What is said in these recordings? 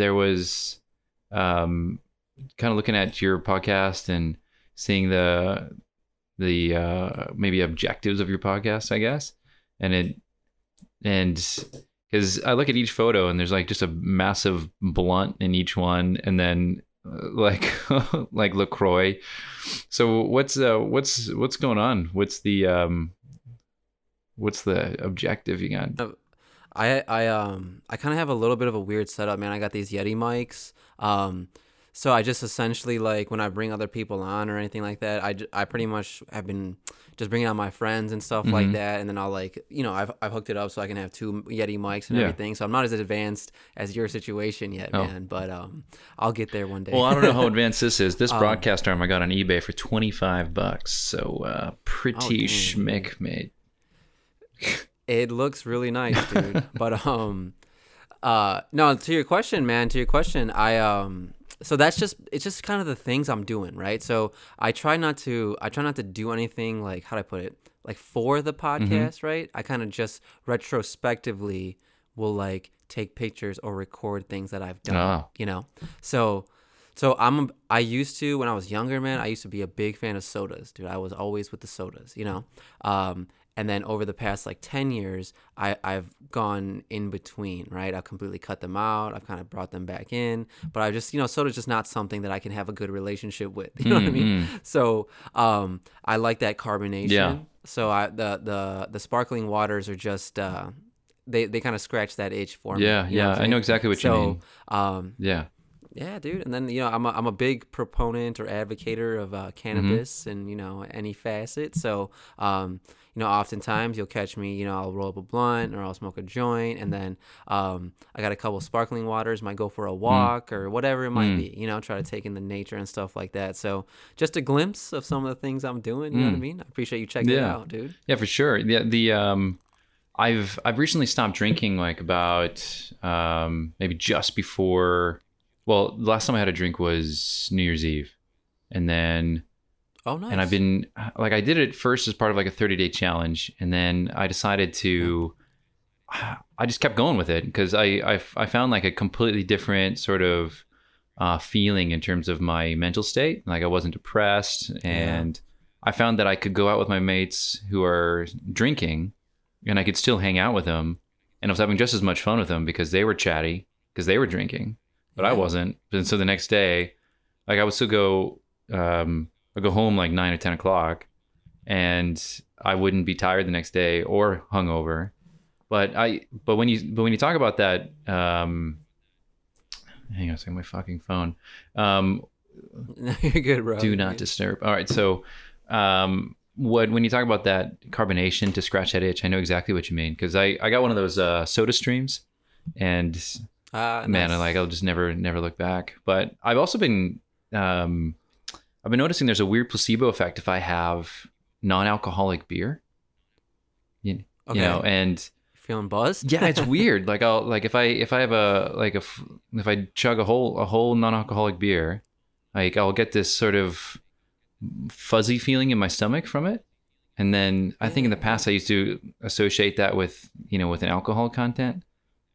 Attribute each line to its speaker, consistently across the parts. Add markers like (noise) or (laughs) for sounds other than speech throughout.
Speaker 1: there was um, kind of looking at your podcast and seeing the the uh, maybe objectives of your podcast, I guess, and it and because I look at each photo and there's like just a massive blunt in each one, and then uh, (laughs) like like Lacroix. So what's uh what's what's going on? What's the um what's the objective you got?
Speaker 2: I I um I kind of have a little bit of a weird setup, man. I got these Yeti mics. Um, so I just essentially like when I bring other people on or anything like that, I, I pretty much have been just bringing on my friends and stuff mm-hmm. like that, and then I'll like you know I've I've hooked it up so I can have two Yeti mics and yeah. everything. So I'm not as advanced as your situation yet, oh. man. But um, I'll get there one day.
Speaker 1: Well, I don't know how advanced this is. This (laughs) um, broadcast arm I got on eBay for 25 bucks, so uh, pretty oh, schmick made. (laughs)
Speaker 2: It looks really nice, dude. (laughs) but um, uh, no, to your question, man. To your question, I um, so that's just it's just kind of the things I'm doing, right? So I try not to I try not to do anything like how do I put it like for the mm-hmm. podcast, mm-hmm. right? I kind of just retrospectively will like take pictures or record things that I've done, ah. you know. So so I'm I used to when I was younger, man. I used to be a big fan of sodas, dude. I was always with the sodas, you know. Um, and then over the past like 10 years I, i've gone in between right i've completely cut them out i've kind of brought them back in but i just you know sort of just not something that i can have a good relationship with (laughs) you know mm-hmm. what i mean mm-hmm. so um, i like that carbonation yeah. so I, the the the sparkling waters are just uh, they, they kind of scratch that itch for
Speaker 1: me. Yeah, yeah, I know exactly what so, you mean. Um, yeah,
Speaker 2: yeah, dude. And then you know, I'm a, I'm a big proponent or advocator of uh, cannabis mm-hmm. and you know any facet. So um, you know, oftentimes you'll catch me, you know, I'll roll up a blunt or I'll smoke a joint, and then um, I got a couple sparkling waters, might go for a mm. walk mm. or whatever it might mm. be, you know, try to take in the nature and stuff like that. So just a glimpse of some of the things I'm doing. You mm. know what I mm. mean? I appreciate you checking yeah. it out, dude.
Speaker 1: Yeah, for sure. Yeah, the um, I've I've recently stopped drinking like about um, maybe just before. Well, the last time I had a drink was New Year's Eve, and then
Speaker 2: Oh, nice.
Speaker 1: And I've been like, I did it first as part of like a 30 day challenge. And then I decided to, (sighs) I just kept going with it because I, I, I, found like a completely different sort of uh, feeling in terms of my mental state. Like I wasn't depressed. And yeah. I found that I could go out with my mates who are drinking and I could still hang out with them. And I was having just as much fun with them because they were chatty because they were drinking, but yeah. I wasn't. And so the next day, like I would still go, um, I go home like nine or ten o'clock, and I wouldn't be tired the next day or hungover. But I, but when you, but when you talk about that, um, hang on a second, my fucking phone. Um, (laughs)
Speaker 2: You're good, bro.
Speaker 1: Do not disturb. All right, so, um, what when you talk about that carbonation to scratch that itch, I know exactly what you mean because I I got one of those uh, soda streams, and uh, man, nice. I like I'll just never never look back. But I've also been um I've been noticing there's a weird placebo effect if I have non-alcoholic beer. You, okay. you know, and
Speaker 2: feeling buzzed.
Speaker 1: yeah, it's (laughs) weird. Like I'll like if I if I have a like if if I chug a whole a whole non-alcoholic beer, like I'll get this sort of fuzzy feeling in my stomach from it. And then I think in the past I used to associate that with you know with an alcohol content,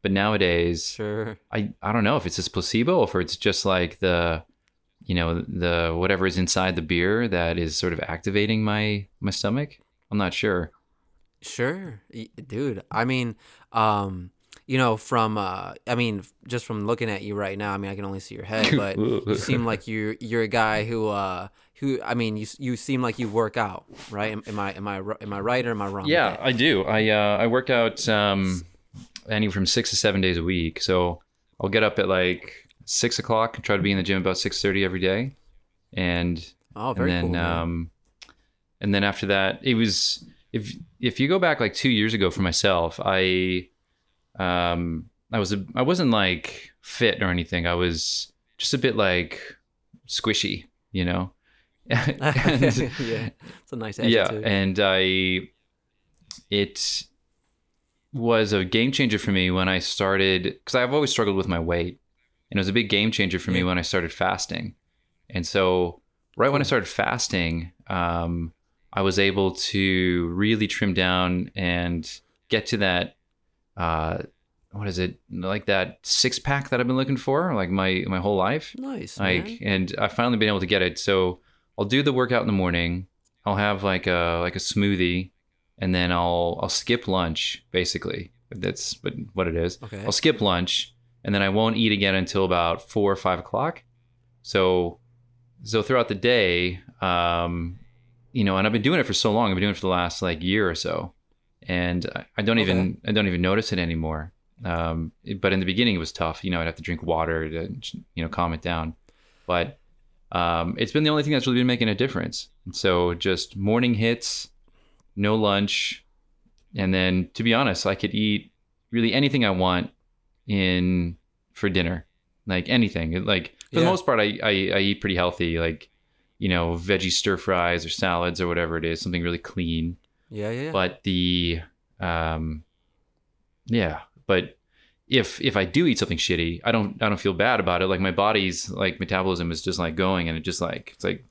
Speaker 1: but nowadays
Speaker 2: sure.
Speaker 1: I I don't know if it's just placebo or if it's just like the you know the whatever is inside the beer that is sort of activating my my stomach? I'm not sure.
Speaker 2: Sure. Dude i mean um you know from uh i mean just from looking at you right now i mean i can only see your head but (laughs) you seem like you you're a guy who uh who i mean you you seem like you work out right? Am, am i am i am i right or am i wrong?
Speaker 1: Yeah i do. I uh i work out um anywhere from six to seven days a week. So i'll get up at like six o'clock. Try to be in the gym about six thirty every day, and
Speaker 2: oh, very
Speaker 1: and
Speaker 2: then,
Speaker 1: cool. Um, and then after that, it was if if you go back like two years ago for myself, I um I was a, I wasn't like fit or anything. I was just a bit like squishy, you know. (laughs) (laughs)
Speaker 2: and, (laughs) yeah, it's a nice attitude.
Speaker 1: Yeah, and I it was a game changer for me when I started because I've always struggled with my weight and it was a big game changer for me when I started fasting. And so, right when I started fasting, um, I was able to really trim down and get to that uh, what is it like that six pack that I've been looking for like my my whole life.
Speaker 2: Nice.
Speaker 1: Like,
Speaker 2: man.
Speaker 1: and I've finally been able to get it. So I'll do the workout in the morning. I'll have like a like a smoothie, and then I'll I'll skip lunch basically. That's but what it is.
Speaker 2: Okay.
Speaker 1: I'll skip lunch, and then I won't eat again until about four or five o'clock. So, so throughout the day, um, you know, and I've been doing it for so long. I've been doing it for the last like year or so, and I- I don't even I don't even notice it anymore. Um, but in the beginning, it was tough. You know, I'd have to drink water to you know calm it down. But um, it's been the only thing that's really been making a difference. So just morning hits, no lunch, and then to be honest, I could eat really anything I want in for dinner, like anything. Like for the most part, I, I I eat pretty healthy, like you know veggie stir fries or salads or whatever it is, something really clean.
Speaker 2: yeah, yeah, yeah.
Speaker 1: But the um, yeah, but if if I do eat something shitty, I don't I don't feel bad about it. Like my body's like metabolism is just like going, and it just like it's like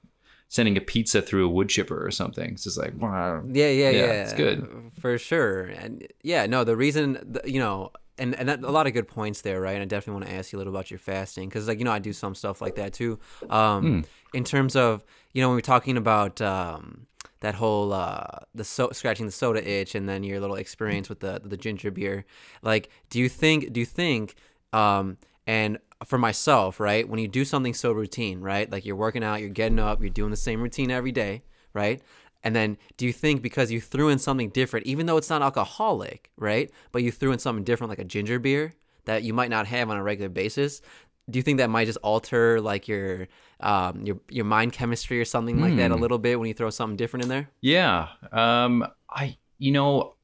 Speaker 1: sending a pizza through a wood chipper or something. It's just like wow.
Speaker 2: Yeah, yeah,
Speaker 1: Yeah,
Speaker 2: yeah.
Speaker 1: it's good.
Speaker 2: for sure. And yeah, no, the reason you know, and and that, a lot of good points there, right? And I definitely want to ask you a little about your fasting because, like, you know, I do some stuff like that too. Um, in terms of you know, when we're talking about um, that whole uh, the so- scratching the soda itch, and then your little experience with the the ginger beer, like, do you think? Do you think? Um, and for myself, right, when you do something so routine, right, like you're working out, you're getting up, you're doing the same routine every day, right? And then do you think because you threw in something different, even though it's not alcoholic, right? But you threw in something different like a ginger beer that you might not have on a regular basis, do you think that might just alter like your um your your mind chemistry or something like that a little bit when you throw something different in there?
Speaker 1: Yeah. Um, I, you know,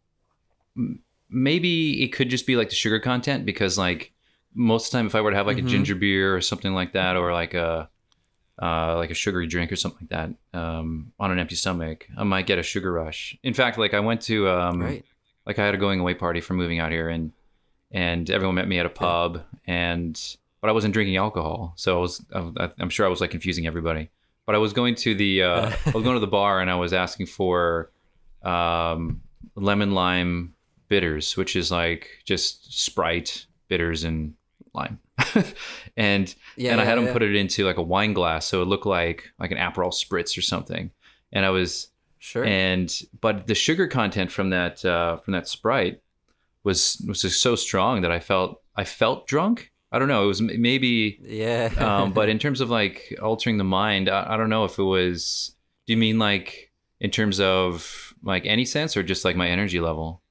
Speaker 1: m- maybe it could just be like the sugar content because like most of the time, if I were to have like
Speaker 2: Mhm.
Speaker 1: a ginger beer or something like that, or like a, uh, like a sugary drink or something like that, um, on an empty stomach, I might get a sugar rush. In fact, like I went to, um,
Speaker 2: Right.
Speaker 1: like I had a going away party for moving out here and, and everyone met me at a pub and, but I wasn't drinking alcohol. So I was, I, I'm sure I was like confusing everybody, but I was going to the, uh, (laughs) I was going to the bar and I was asking for, um, lemon lime bitters, which is like just Sprite bitters and lime. (laughs) and
Speaker 2: Yeah,
Speaker 1: and I had
Speaker 2: yeah,
Speaker 1: them
Speaker 2: yeah.
Speaker 1: put it into like a wine glass, so it looked like like an Aperol spritz or something. And I was
Speaker 2: Sure.
Speaker 1: and but the sugar content from that uh, from that Sprite was was just so strong that I felt I felt drunk. I don't know. It was maybe
Speaker 2: yeah.
Speaker 1: um, (laughs) but in terms of like altering the mind, I, I don't know if it was. Do you mean like in terms of like any sense or just like my energy level?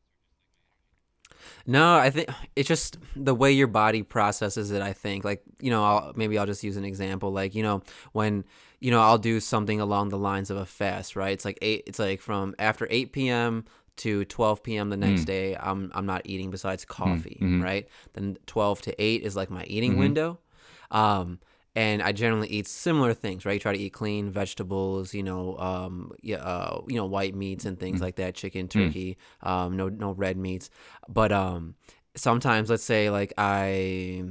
Speaker 2: No, I think it's just the way your body processes it. I think, like you know, I'll, maybe I'll just use an example. Like you know, when you know, I'll do something along the lines of a fast, right? It's like eight. It's like from after eight p.m. to twelve p.m. the next day. I'm I'm not eating besides coffee,
Speaker 1: mhm.
Speaker 2: right? Then twelve to eight is like my eating window. Um, and I generally eat similar things, right? You try to eat clean vegetables, you know, um, yeah, uh, you know, white meats and things like that, chicken, turkey, um, no, no red meats. But um, sometimes, let's say, like I,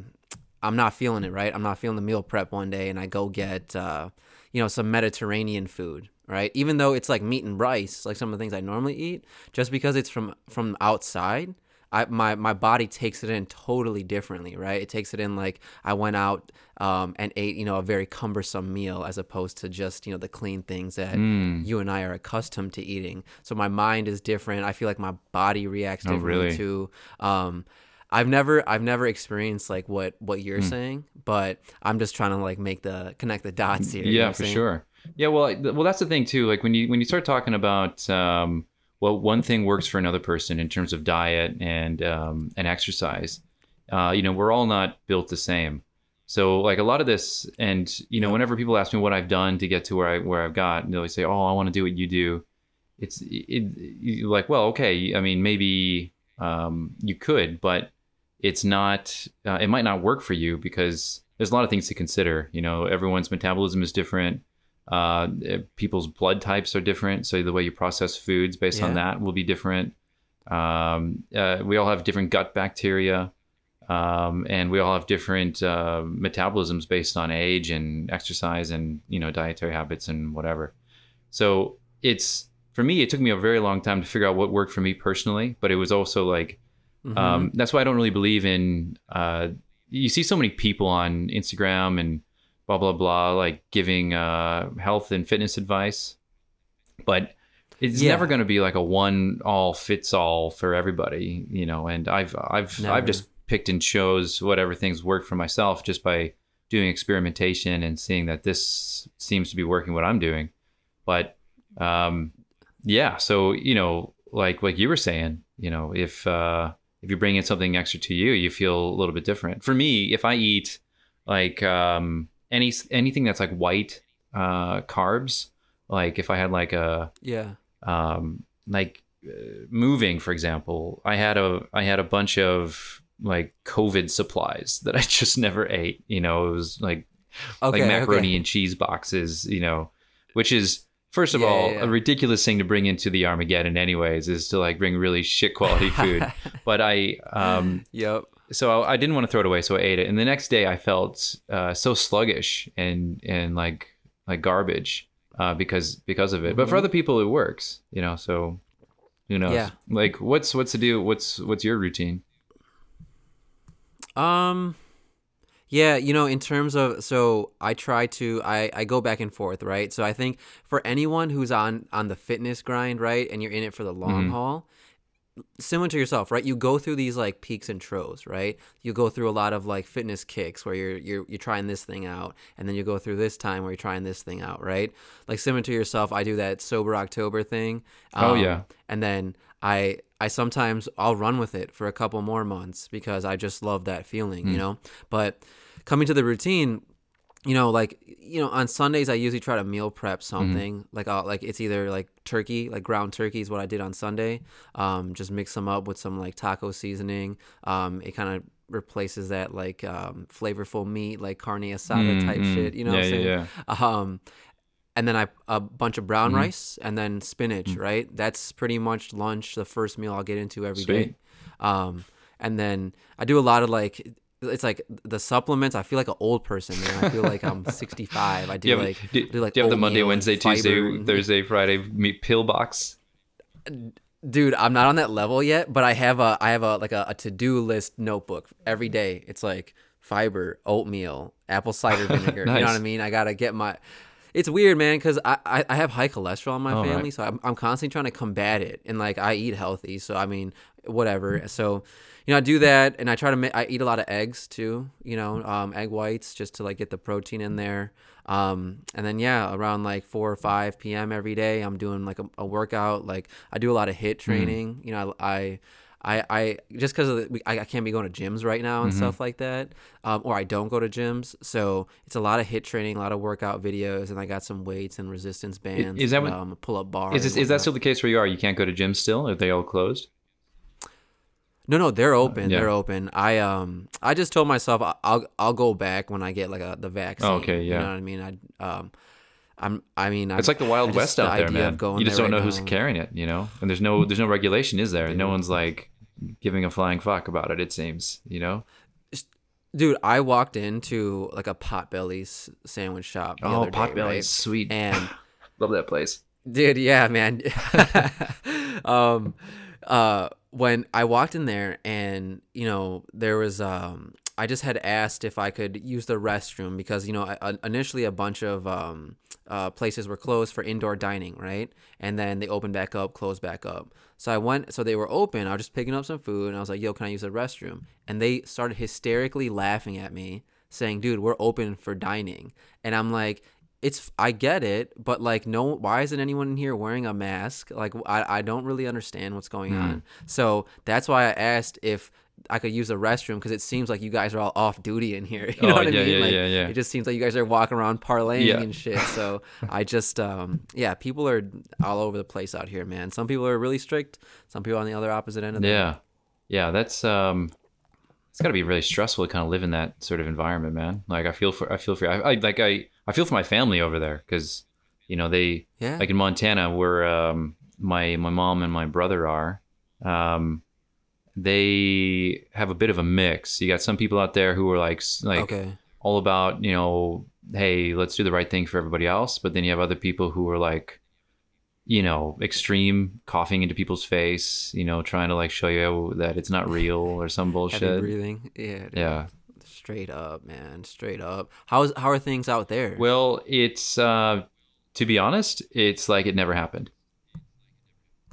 Speaker 2: I'm not feeling it, right? I'm not feeling the meal prep one day, and I go get, uh, you know, some Mediterranean food, right? Even though it's like meat and rice, like some of the things I normally eat, just because it's from from outside. I, my my body takes it in totally differently, right? It takes it in like I went out um, and ate, you know, a very cumbersome meal as opposed to just you know the clean things that
Speaker 1: Mm.
Speaker 2: you and I are accustomed to eating. So my mind is different. I feel like my body reacts
Speaker 1: Oh,
Speaker 2: differently
Speaker 1: really?
Speaker 2: too. Um, I've never I've never experienced like what what you're
Speaker 1: Hmm.
Speaker 2: saying, but I'm just trying to like make the connect the dots here. you know
Speaker 1: yeah, for
Speaker 2: saying?
Speaker 1: sure. Yeah, well, well, that's the thing too. Like when you when you start talking about um, well, one thing works for another person in terms of diet and um, and exercise. Uh, you know, we're all not built the same. So like a lot of this, and you know, whenever people ask me what I've done to get to where I where I've got, and they always say, "Oh, I want to do what you do." It's it, like, well, okay. I mean, maybe um, you could, but it's not. Uh, it might not work for you because there's a lot of things to consider. You know, everyone's metabolism is different. Uh, people's blood types are different, so the way you process foods based on that will be different. Um, uh, we all have different gut bacteria, um, and we all have different uh, metabolisms based on age and exercise and you know dietary habits and whatever. So it's for me, it took me a very long time to figure out what worked for me personally, but it was also like um, that's why I don't really believe in. Uh, you see so many people on Instagram and blah blah blah, like giving uh, health and fitness advice, but it's
Speaker 2: Yeah.
Speaker 1: never going to be like a one all fits all for everybody, you know. And I've I've
Speaker 2: Never.
Speaker 1: I've just picked and chose whatever things work for myself just by doing experimentation and seeing that this seems to be working what I'm doing. But um, yeah, so you know, like like you were saying, you know, if uh, if you bring in something extra to you, you feel a little bit different. For me, if I eat like um, any anything that's like white uh, carbs, like if I had like a
Speaker 2: Yeah.
Speaker 1: um, like uh, moving, for example, I had a I had a bunch of like COVID supplies that I (laughs) just never ate. You know, it was like
Speaker 2: Okay.
Speaker 1: like macaroni
Speaker 2: okay.
Speaker 1: and cheese boxes, you know, which is first of
Speaker 2: Yeah,
Speaker 1: all
Speaker 2: yeah,
Speaker 1: a ridiculous thing to bring into the Armageddon, anyways, is to like bring really shit quality (laughs) food. but I, um,
Speaker 2: Yep.
Speaker 1: So I, I didn't want to throw it away, so I ate it. And the next day, I felt uh, so sluggish and and like like garbage uh, because because of it. But for
Speaker 2: Mhm.
Speaker 1: other people, it works, you know. So who knows?
Speaker 2: Yeah.
Speaker 1: Like, what's what's to do? What's what's your routine?
Speaker 2: Um yeah, you know, in terms of so I try to I I go back and forth, right? So I think for anyone who's on on the fitness grind, right, and you're in it for the long
Speaker 1: Mhm.
Speaker 2: haul, similar to yourself, right? You go through these like peaks and troughs, right? You go through a lot of like fitness kicks where you're you're you're trying this thing out, and then you go through this time where you're trying this thing out, right? Like similar to yourself, I do that sober October thing.
Speaker 1: Oh,
Speaker 2: um,
Speaker 1: yeah.
Speaker 2: and then I I sometimes I'll run with it for a couple more months because I just love that feeling,
Speaker 1: Hmm.
Speaker 2: you know. But coming to the routine, you know, like you know, on Sundays I usually try to meal prep
Speaker 1: Mm-hmm.
Speaker 2: something. Like I'll like it's either like turkey, like ground turkey is what I did on Sunday. Um, just mix them up with some like taco seasoning. Um, it kind of replaces that like um, flavorful meat, like carne asada type
Speaker 1: Mm, mm.
Speaker 2: shit. You know
Speaker 1: yeah,
Speaker 2: what I'm saying?
Speaker 1: yeah, yeah.
Speaker 2: Um, and then I a bunch of brown
Speaker 1: Mhm.
Speaker 2: rice and then spinach. Right, that's pretty much lunch. The first meal I'll get into every day.
Speaker 1: Sweet.
Speaker 2: Um, and then I do a lot of like it's like the supplements. I feel like an old person, man. I feel like I'm 65. I (laughs) do
Speaker 1: Do have,
Speaker 2: like
Speaker 1: do,
Speaker 2: do like
Speaker 1: do you have the Monday, Wednesday, Tuesday,
Speaker 2: and-
Speaker 1: Thursday, Friday meat pill box?
Speaker 2: dude i'm not on that level yet but i have a i have a like a, a to-do list notebook every day it's like fiber oatmeal apple cider (laughs) vinegar you know what i mean i gotta get my it's weird man because I, I i have high cholesterol in my
Speaker 1: right.
Speaker 2: family so I'm, I'm constantly trying to combat it and like i eat healthy so i mean whatever so you know i do that and i try to ma- i eat a lot of eggs too you know um, egg whites just to like get the protein in there um, and then yeah around like 4 or 5 p.m every day i'm doing like a, a workout like i do a lot of HIIT training you know i I, I just because I, I can't be going to gyms right now and stuff like that, um, or I don't go to gyms, so it's a lot of HIIT training, a lot of workout videos, and I got some weights and resistance bands.
Speaker 1: is that what-
Speaker 2: um, pull up bars?
Speaker 1: Is this, is that still the case where you are? You can't go to gyms still? Are they all closed?
Speaker 2: No, no, they're open.
Speaker 1: yeah.
Speaker 2: They're open. I um, I just told myself I'll I'll go back when I get like a, the vaccine.
Speaker 1: okay, yeah.
Speaker 2: You know what I mean? I um, I'm I mean
Speaker 1: It's like the Wild
Speaker 2: just-
Speaker 1: West
Speaker 2: the
Speaker 1: out there,
Speaker 2: idea of
Speaker 1: man.
Speaker 2: going
Speaker 1: You just
Speaker 2: there
Speaker 1: don't know
Speaker 2: right
Speaker 1: who's carrying it, you know. And there's no there's no regulation, is there? No one's like giving a flying fuck about it. It seems, you know.
Speaker 2: Dude, I walked into like a Potbelly's sandwich shop. The
Speaker 1: Oh,
Speaker 2: other day,
Speaker 1: Potbelly's
Speaker 2: right?
Speaker 1: sweet.
Speaker 2: And (laughs)
Speaker 1: Love that place.
Speaker 2: dude yeah man (laughs) (laughs) um uh when i walked in there and you know there was um i just had asked if i could use the restroom because you know I, I- initially a bunch of um uh, places were closed for indoor dining right? And then they opened back up closed back up. So i went so they were open. I was just picking up some food and i was like yo can i use the restroom? And they started hysterically laughing at me saying dude we're open for dining. And i'm like it's I get it, but like no why isn't anyone in here wearing a mask? Like I, I don't really understand what's going
Speaker 1: Hmm.
Speaker 2: on. So that's why I asked if I could use the restroom because it seems like you guys are all off duty in here. (laughs) You know
Speaker 1: Oh,
Speaker 2: what I mean?
Speaker 1: yeah,
Speaker 2: like,
Speaker 1: yeah, yeah.
Speaker 2: It just seems like you guys are walking around parlaying
Speaker 1: Yeah.
Speaker 2: and shit. So (laughs) I just um yeah, people are all over the place out here, man. Some people are really strict. Some people on the other opposite end of the
Speaker 1: Yeah, yeah. That's um, it's got to be really stressful to kind of live in that sort of environment, man. Like I feel for I feel for I, I like I I feel for my family over there because you know they
Speaker 2: Yeah.
Speaker 1: like in Montana where um my my mom and my brother are um they have a bit of a mix. You got some people out there who are like like
Speaker 2: okay.
Speaker 1: all about you know hey let's do the right thing for everybody else but then you have other people who are like you know, extreme coughing into people's face, you know, trying to like show you that it's not real or some (laughs) bullshit.
Speaker 2: Heavy breathing. Yeah.
Speaker 1: Yeah.
Speaker 2: Straight up, man. Straight up. How's how are things out there?
Speaker 1: Well, it's uh to be honest, it's like it never happened.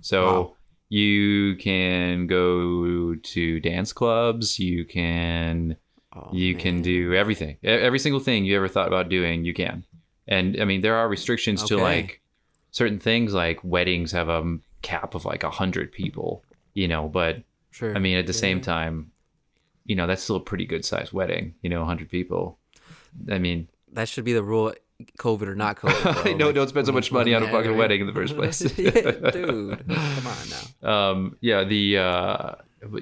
Speaker 1: So
Speaker 2: Wow.
Speaker 1: you can go to dance clubs, you can
Speaker 2: Oh,
Speaker 1: you can do everything. Every single thing you ever thought about doing, you can. And I mean, there are restrictions to like certain things like weddings have a cap of like a hundred people, you know, but
Speaker 2: Sure.
Speaker 1: I mean, at the same time, you know, that's still a pretty good sized wedding, you know, 100 people. I mean,
Speaker 2: that should be the rule, COVID or not (laughs) COVID.
Speaker 1: no,
Speaker 2: Like,
Speaker 1: don't spend so much money on a fucking wedding in the first (laughs) place.
Speaker 2: yeah, dude. Come on now. (laughs)
Speaker 1: um, yeah, the uh,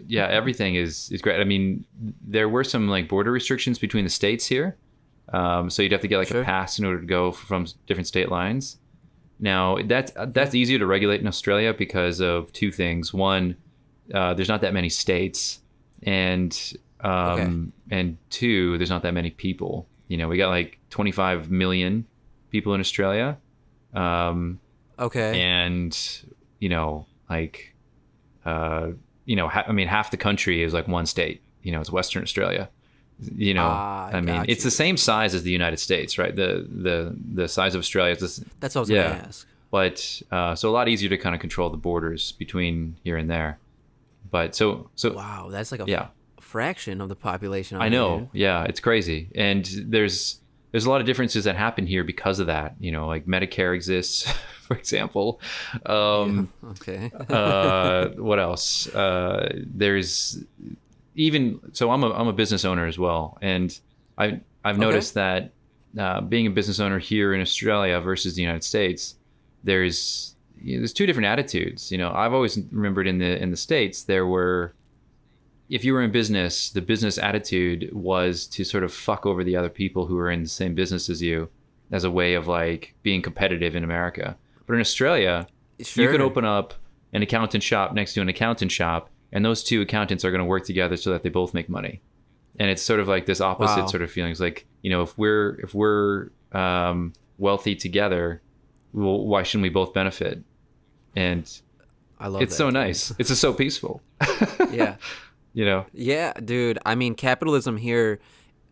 Speaker 1: yeah, everything is is great. I mean, there were some like border restrictions between the states here, um, so you'd have to get like
Speaker 2: Sure.
Speaker 1: a pass in order to go from different state lines. Now that's that's easier to regulate in Australia because of two things. One, uh, there's not that many states, and um, and two, there's not that many people. You know, we got like 25 million people in Australia. Um,
Speaker 2: Okay.
Speaker 1: and you know like uh you know ha- i mean half the country is like one state you know it's western australia you know
Speaker 2: Ah,
Speaker 1: i mean
Speaker 2: got
Speaker 1: it's the same size as the united states right the the the size of australia is this
Speaker 2: That's what I was
Speaker 1: yeah.
Speaker 2: gonna ask.
Speaker 1: but uh so a lot easier to kind of control the borders between here and there but so so
Speaker 2: Wow, that's like a
Speaker 1: yeah
Speaker 2: fraction of the population.
Speaker 1: I know. Yeah, it's crazy. And there's there's a lot of differences that happen here because of that. You know, like Medicare exists, (laughs) for example. Um,
Speaker 2: Okay.
Speaker 1: uh, what else? Uh, there's even so. I'm a I'm a business owner as well, and I I've
Speaker 2: Okay.
Speaker 1: noticed that uh, being a business owner here in Australia versus the United States, there's you know, there's two different attitudes. You know, I've always remembered in the in the states there were. If you were in business, the business attitude was to sort of fuck over the other people who were in the same business as you as a way of like being competitive in America. But in Australia, you could open up an accountant shop next to an accountant shop and those two accountants are going to work together so that they both make money and it's sort of like this opposite
Speaker 2: Wow.
Speaker 1: sort of feelings like you know if we're if we're um, wealthy together well, why shouldn't we both benefit and
Speaker 2: I love
Speaker 1: it.
Speaker 2: it's
Speaker 1: so
Speaker 2: dude.
Speaker 1: nice it's just so peaceful (laughs)
Speaker 2: Yeah. (laughs)
Speaker 1: you know
Speaker 2: Yeah, dude. I mean, capitalism here.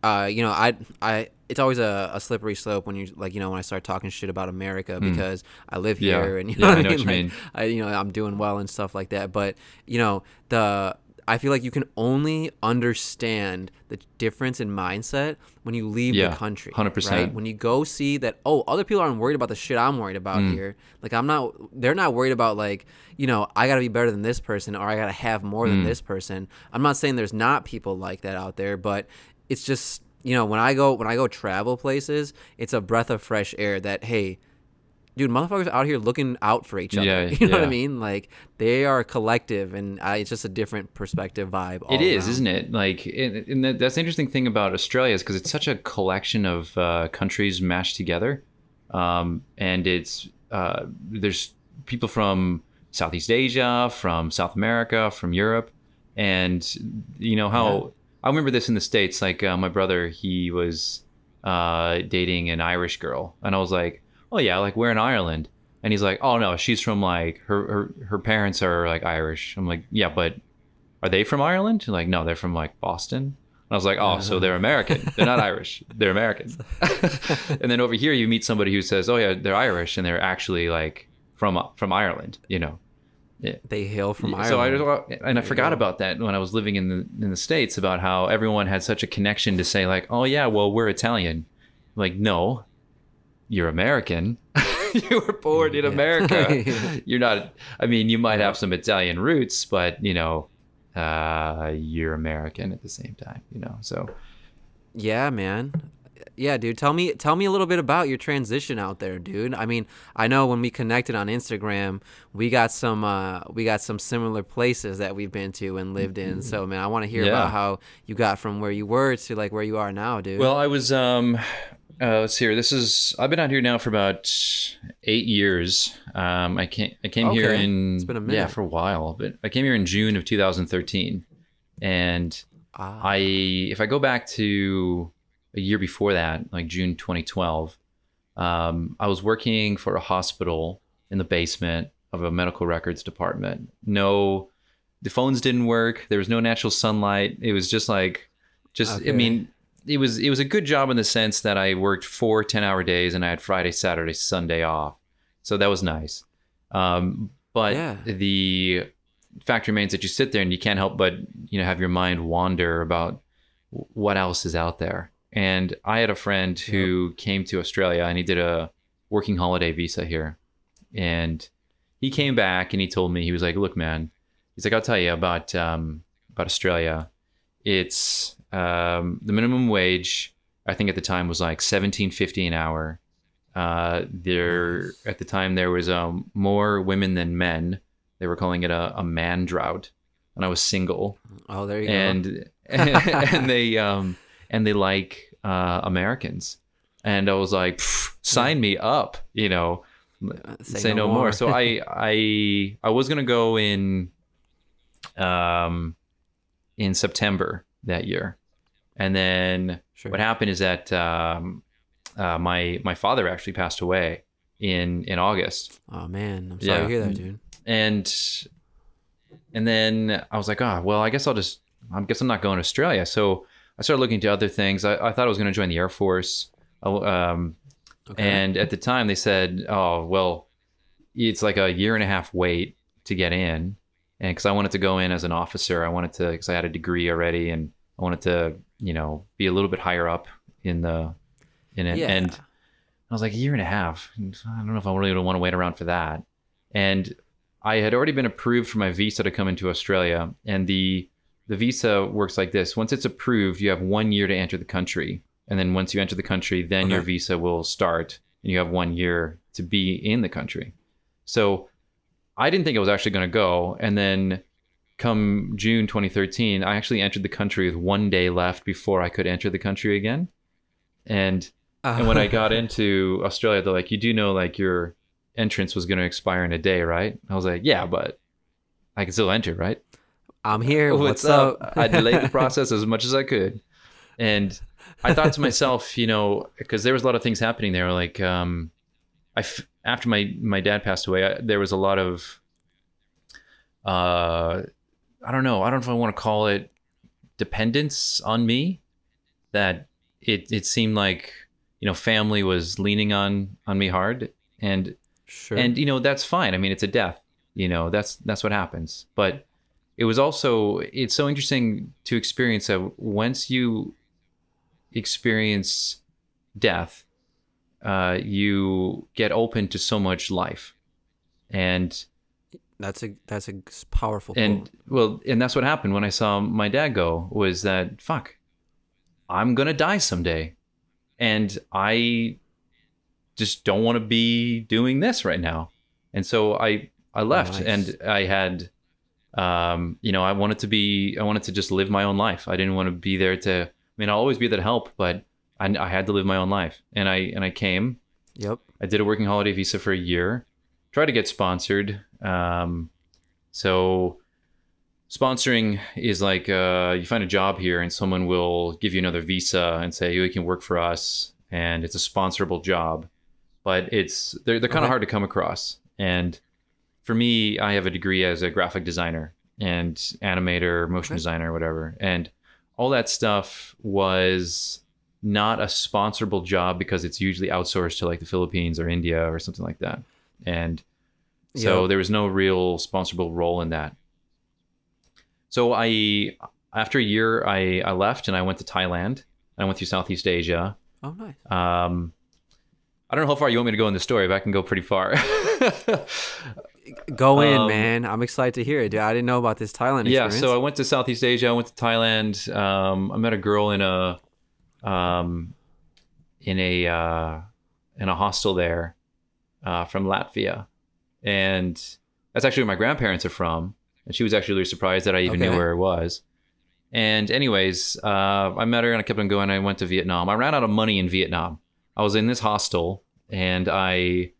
Speaker 2: Uh, you know, I, I, it's always a, a slippery slope when you like, you know, when I start talking shit about America because I live
Speaker 1: Hmm. Yeah.
Speaker 2: here and you know
Speaker 1: I
Speaker 2: what I mean.
Speaker 1: what
Speaker 2: Like,
Speaker 1: mean.
Speaker 2: I, you know, I'm doing well and stuff like that. But you know, the I feel like you can only understand the difference in mindset when you leave
Speaker 1: Yeah,
Speaker 2: the country.
Speaker 1: 100%.
Speaker 2: Right? When you go see that, oh, other people aren't worried about the shit I'm worried about
Speaker 1: Mm.
Speaker 2: here. Like I'm not. They're not worried about like you know I got to be better than this person or I got to have more
Speaker 1: Mm.
Speaker 2: than this person. I'm not saying there's not people like that out there, but it's just you know when I go when I go travel places, it's a breath of fresh air that hey. Dude, motherfuckers out here looking out for each other.
Speaker 1: Yeah, (laughs)
Speaker 2: you know what I mean? Like they are a collective, and I, it's just a different perspective vibe.
Speaker 1: It is, isn't it? Like, and, and that's the interesting thing about Australia is because it's such a collection of uh, countries mashed together, um, and it's uh, there's people from Southeast Asia, from South America, from Europe, and you know how I remember this in the states. Like uh, my brother, he was uh, dating an Irish girl, and I was like, "Oh yeah, like we're in Ireland." And he's like, "Oh no, she's from like her her her parents are like Irish." I'm like, "Yeah, but are they from Ireland?" Like, no, they're from like Boston. And I was like, oh, so they're uh-huh. American. They're not Irish. (laughs) They're American. (laughs) and then over here, you meet somebody who says, oh yeah, they're Irish, and they're actually like from uh, from Ireland. You know.
Speaker 2: They hail from Ireland.
Speaker 1: So I just, and I forgot about that when I was living in the in the states about how everyone had such a connection to say like, oh yeah, well we're Italian. Like no, you're American. (laughs) you were born in
Speaker 2: Yeah.
Speaker 1: America. (laughs) you're not. I mean, you might have some Italian roots, but you know, uh, you're American at the same time. You know, so
Speaker 2: Yeah, man. Yeah, dude. Tell me, tell me a little bit about your transition out there, dude. I mean, I know when we connected on Instagram, we got some, uh, we got some similar places that we've been to and lived in. So, man, I want to hear
Speaker 1: Yeah.
Speaker 2: about how you got from where you were to like where you are now, dude.
Speaker 1: Well, I was um uh, let's see here. This is I've been out here now for about eight years. Um, I came I came here in
Speaker 2: It's been a minute.
Speaker 1: yeah for a while, but I came here in June of 2013, and
Speaker 2: ah,
Speaker 1: I if I go back to a year before that, like June 2012, um, I was working for a hospital in the basement of a medical records department. No, the phones didn't work. There was no natural sunlight. It was just like, just
Speaker 2: Okay.
Speaker 1: I mean, it was it was a good job in the sense that I worked four 10 hour days and I had Friday, Saturday, Sunday off. So that was nice. Um, but
Speaker 2: Yeah.
Speaker 1: the fact remains that you sit there and you can't help but you know have your mind wander about what else is out there. And I had a friend who came to Australia and he did a working holiday visa here. And he came back and he told me he was like, "Look, man," he's like, "I'll tell you about um, about Australia. It's um, the minimum wage. I think at the time was like seventeen fifty an hour. Uh, there at the time there was um, more women than men. They were calling it a, a man drought, and I was single
Speaker 2: Oh, there you go.
Speaker 1: and (laughs) and they um and they like uh Americans, and I was like, sign me up, you know,
Speaker 2: Uh,
Speaker 1: say, no, more. so I (laughs) I I was gonna go in um in September that year, and then
Speaker 2: sure.
Speaker 1: what happened is that um uh, my my father actually passed away in in August
Speaker 2: Oh man, I'm sorry
Speaker 1: Yeah.
Speaker 2: to hear that, dude.
Speaker 1: and and then I was like, ah, well, I guess I'll just, I guess I'm not going to Australia. So I started looking into other things. I, I thought I was going to join the Air Force, um,
Speaker 2: Okay.
Speaker 1: and at the time they said, oh, well, it's like a year and a half wait to get in, and because I wanted to go in as an officer, I wanted to, because I had a degree already, and I wanted to, you know, be a little bit higher up in the, in it,
Speaker 2: yeah.
Speaker 1: and I was like, a year and a half. I don't know if I really want to wait around for that. And I had already been approved for my visa to come into Australia, and the the visa works like this: once it's approved, you have one year to enter the country, and then once you enter the country, then your visa will start, and you have one year to be in the country. So I didn't think I was actually going to go, and then come June 2013, I actually entered the country with one day left before I could enter the country again, and and when I got (laughs) into Australia, they're like, "You do know like your entrance was going to expire in a day, right?" I was like, "Yeah, but I can still enter, right?"
Speaker 2: I'm here. What's, up?
Speaker 1: I delayed the (laughs) process as much as I could, and I thought to myself, you know, because there was a lot of things happening there. Like, um, I f- after my my dad passed away, I, there was a lot of, uh, I don't know. I don't know if I want to call it dependence on me. That it it seemed like you know family was leaning on on me hard, and
Speaker 2: sure.
Speaker 1: and you know that's fine i mean it's a death you know that's that's what happens but it was also it's so interesting to experience that once you experience death uh, you get open to so much life and
Speaker 2: that's a that's a powerful.
Speaker 1: and
Speaker 2: quote.
Speaker 1: well and that's what happened when i saw my dad go was that fuck i'm gonna die someday and i just don't want to be doing this right now and so i i left
Speaker 2: Nice.
Speaker 1: and i had um you know i wanted to be i wanted to just live my own life i didn't want to be there to i mean i'll always be there to help but I, I had to live my own life and i and i came
Speaker 2: Yep.
Speaker 1: I did a working holiday visa for a year. Tried to get sponsored. Um, so sponsoring is like uh, you find a job here and someone will give you another visa and say you can work for us, and it's a sponsorable job. But it's they're they're kind of
Speaker 2: Okay.
Speaker 1: hard to come across. And for me, I have a degree as a graphic designer and animator, motion
Speaker 2: Okay.
Speaker 1: designer, whatever, and all that stuff was not a sponsorable job because it's usually outsourced to like the Philippines or India or something like that. And so
Speaker 2: Yep.
Speaker 1: there was no real sponsorable role in that. So I after a year I, I left and I went to Thailand. I went through Southeast Asia.
Speaker 2: Oh, nice.
Speaker 1: Um, I don't know how far you want me to go in the story, but I can go pretty far.
Speaker 2: Go in,
Speaker 1: um,
Speaker 2: man. I'm excited to hear it, dude. I didn't know about this Thailand
Speaker 1: yeah, so I went to Southeast Asia. I went to Thailand. Um, I met a girl in a um, in a uh, in a hostel there uh, from Latvia, and that's actually where my grandparents are from. And she was actually really surprised that I even knew where it was. And anyways, uh, I met her and I kept on going. I went to Vietnam. I ran out of money in Vietnam. I was in this hostel and I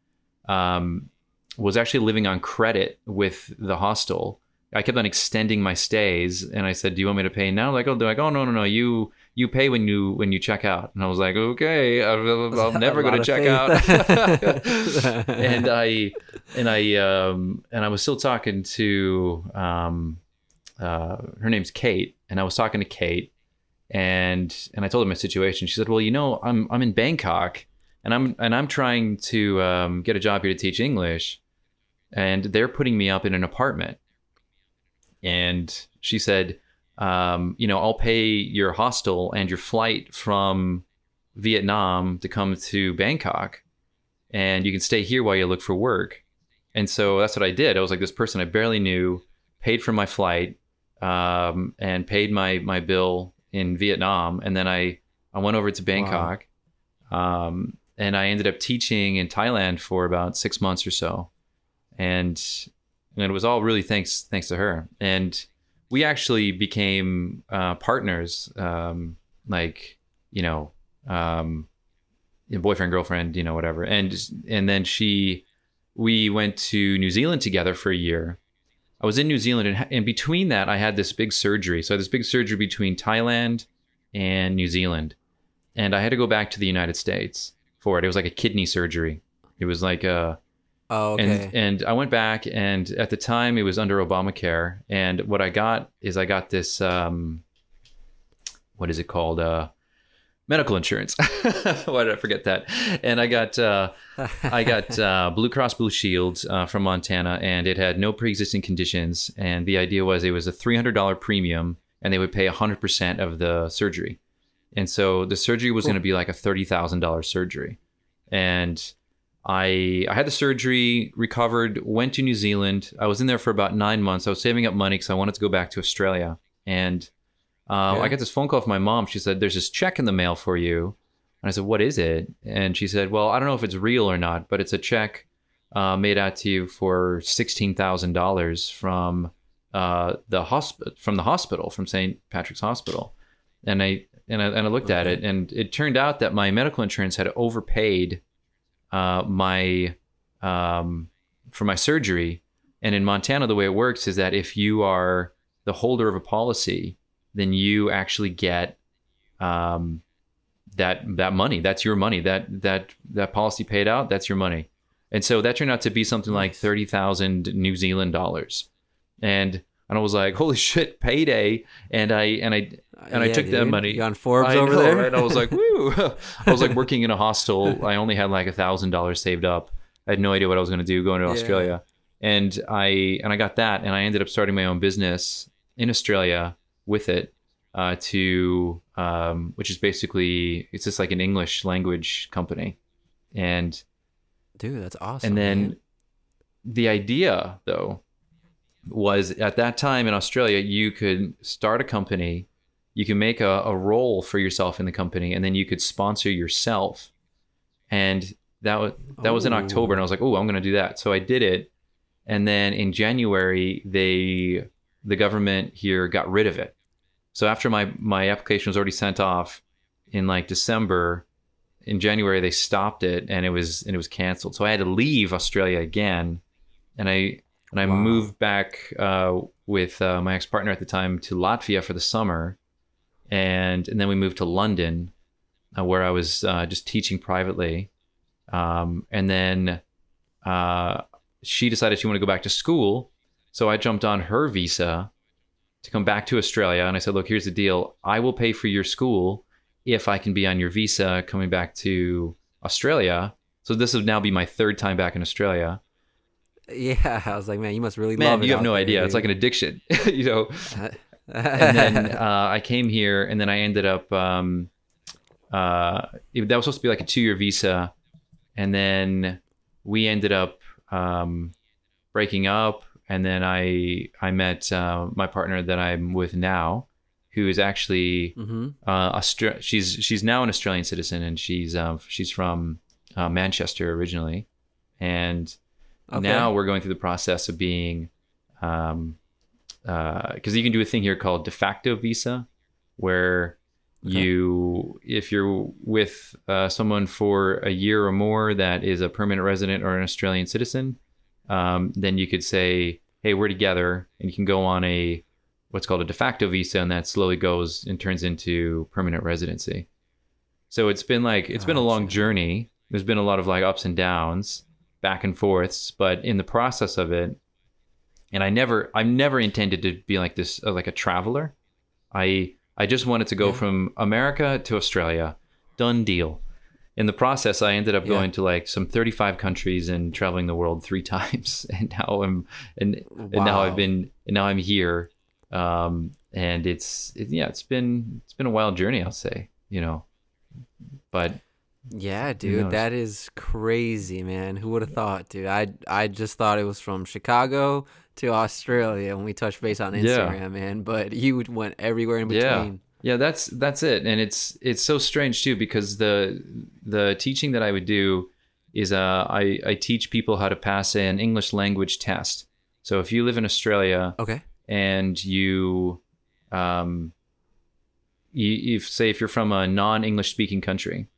Speaker 1: um, was actually living on credit with the hostel. I kept on extending my stays, and I said, "Do you want me to pay now?" Like, oh, they're like, "Oh, no, no, no. You you pay when you when you check out." And I was like, "Okay, I'm, I'm (laughs) never going to check out." (laughs) and I and I um and I was still talking to um uh her name's Kate and I was talking to Kate and and I told her my situation. She said, "Well, you know, I'm I'm in Bangkok and I'm and I'm trying to um, get a job here to teach English and they're putting me up in an apartment." And she said, um, you know, I'll pay your hostel and your flight from Vietnam to come to Bangkok and you can stay here while you look for work. And so that's what I did. I was like this person I barely knew, paid for my flight, um, and paid my my bill in Vietnam, and then I I went over to Bangkok, um, and I ended up teaching in Thailand for about six months or so, and and it was all really thanks thanks to her. And we actually became uh, partners, um, like you know. Um, boyfriend girlfriend you know whatever. And and then she we went to new zealand together for a year. I was in new zealand and, and between that i had this big surgery. So i had this big surgery between thailand and new zealand. And i had to go back to the united states for it. It was like a kidney surgery. It was like a
Speaker 2: oh, okay.
Speaker 1: and and I went back and at the time it was under Obamacare and what I got is I got this um what is it called uh medical insurance (laughs) why did I forget that and I got uh I got (laughs) uh, Blue Cross Blue Shield uh, from Montana, and it had no pre-existing conditions. And the idea was it was a three hundred dollar premium, and they would pay hundred percent of the surgery. And so the surgery was going to be like a thirty thousand dollar surgery. And I I had the surgery, recovered, went to New Zealand. I was in there for about nine months. I was saving up money because I wanted to go back to Australia. And uh,
Speaker 2: Yeah.
Speaker 1: I got this phone call from my mom. She said, "There's this check in the mail for you." And I said, "What is it?" And she said, "Well, I don't know if it's real or not, but it's a check uh, made out to you for sixteen thousand dollars from uh, the hospital from the hospital from St. Patrick's Hospital." And I and I, and I looked at it, and it turned out that my medical insurance had overpaid uh, my um, for my surgery. And in Montana, the way it works is that if you are the holder of a policy, then you actually get um, that that money. That's your money. That that that policy paid out. That's your money. And so that turned out to be something like thirty thousand New Zealand dollars. And and I was like, holy shit, payday! And I and I and I
Speaker 2: Yeah,
Speaker 1: took that money.
Speaker 2: You on Forbes
Speaker 1: I
Speaker 2: over
Speaker 1: know,
Speaker 2: there?
Speaker 1: right? I was like, (laughs) woo! I was like working in a hostel. I only had like a thousand dollars saved up. I had no idea what I was going to do going to
Speaker 2: Yeah.
Speaker 1: Australia, and I and I got that, and I ended up starting my own business in Australia with it, uh, to um, which is basically it's just like an English language company, and
Speaker 2: Dude, that's awesome.
Speaker 1: and then
Speaker 2: man.
Speaker 1: the idea, though, was at that time in Australia, you could start a company, you can make a, a role for yourself in the company, and then you could sponsor yourself. And that was that was in October, and I was like, oh, I'm going to do that. So I did it, and then in January, they the government here got rid of it. So after my my application was already sent off in like December, in January they stopped it and it was and it was canceled. So I had to leave Australia again, and I and I
Speaker 2: Wow.
Speaker 1: moved back uh, with uh, my ex partner at the time to Latvia for the summer, and and then we moved to London, uh, where I was uh, just teaching privately, um, and then uh, she decided she wanted to go back to school, so I jumped on her visa to come back to Australia, and I said, "Look, here's the deal. I will pay for your school if I can be on your visa coming back to Australia." So this would now be my third time back in Australia.
Speaker 2: Yeah, I was like, man, you must really
Speaker 1: Man,
Speaker 2: love it.
Speaker 1: you have no
Speaker 2: there,
Speaker 1: idea. It's like an addiction, (laughs) you know. and then (laughs) uh, I came here, and then I ended up. Um, uh, it- that was supposed to be like a two-year visa, and then we ended up um, breaking up. And then I I met uh, my partner that I'm with now, who is actually
Speaker 2: hmm
Speaker 1: uh, Austra- she's she's now an Australian citizen, and she's uh, she's from uh, Manchester originally, and
Speaker 2: Okay.
Speaker 1: now we're going through the process of being, um, because you can do a thing here called de facto visa, where
Speaker 2: Okay.
Speaker 1: you if you're with uh, someone for a year or more that is a permanent resident or an Australian citizen, um, then you could say, hey, we're together, and you can go on a what's called a de facto visa, and that slowly goes and turns into permanent residency. So it's been like it's been a long journey. There's been a lot of like ups and downs, back and forths, but in the process of it, and I never I've never intended to be like this uh, like a traveler. I I just wanted to go
Speaker 2: Yeah.
Speaker 1: from America to Australia. Done deal. In the process, I ended up
Speaker 2: Yeah.
Speaker 1: going to like some 35 countries and traveling the world three (laughs) times. And now I'm and and now I've been and now I'm here. Um, and it's it, yeah, it's been it's been a wild journey, I'll say. You know, but
Speaker 2: Yeah, dude, that is crazy, man. Who would have thought, dude? I I just thought it was from Chicago to Australia when we touched base on
Speaker 1: Yeah.
Speaker 2: Instagram, man. But you went everywhere in
Speaker 1: Yeah.
Speaker 2: between.
Speaker 1: Yeah, that's that's it, and it's it's so strange too because the the teaching that I would do is uh, I I teach people how to pass an English language test. So if you live in Australia
Speaker 2: Okay.
Speaker 1: and you um you if say if you're from a non-English speaking country,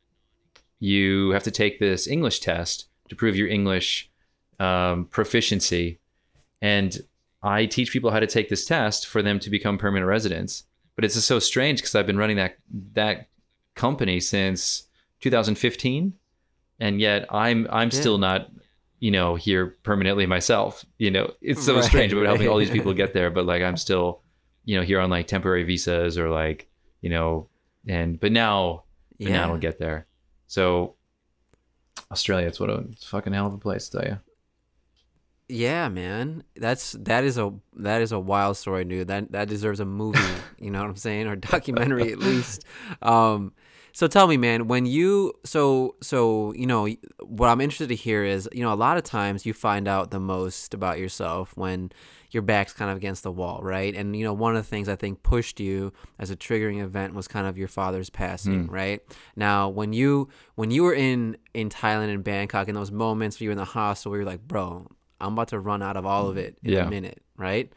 Speaker 1: you have to take this English test to prove your English um, proficiency, and I teach people how to take this test for them to become permanent residents. But it's just so strange because I've been running that that company since 2015, and yet I'm I'm
Speaker 2: Yeah.
Speaker 1: still not you know here permanently myself. You know, it's so
Speaker 2: Right,
Speaker 1: strange about helping all these people get there, but like I'm (laughs) still you know here on like temporary visas or like you know and but now but now
Speaker 2: Yeah.
Speaker 1: I'll get there. So Australia, it's what a, it's fucking hell of a place, to tell you.
Speaker 2: Yeah, man. That's that is a that is a wild story, dude. That that deserves a movie, you know what I'm saying? Or documentary at least. Um so tell me, man, when you so so, you know, what I'm interested to hear is, you know, a lot of times you find out the most about yourself when your back's kind of against the wall, right? And you know, one of the things I think pushed you as a triggering event was kind of your father's passing, hmm. right? Now, when you when you were in in Thailand and Bangkok in those moments where you were in the hostel where you're like, bro, I'm about to run out of all of mm. it in
Speaker 1: Yeah.
Speaker 2: a minute, right?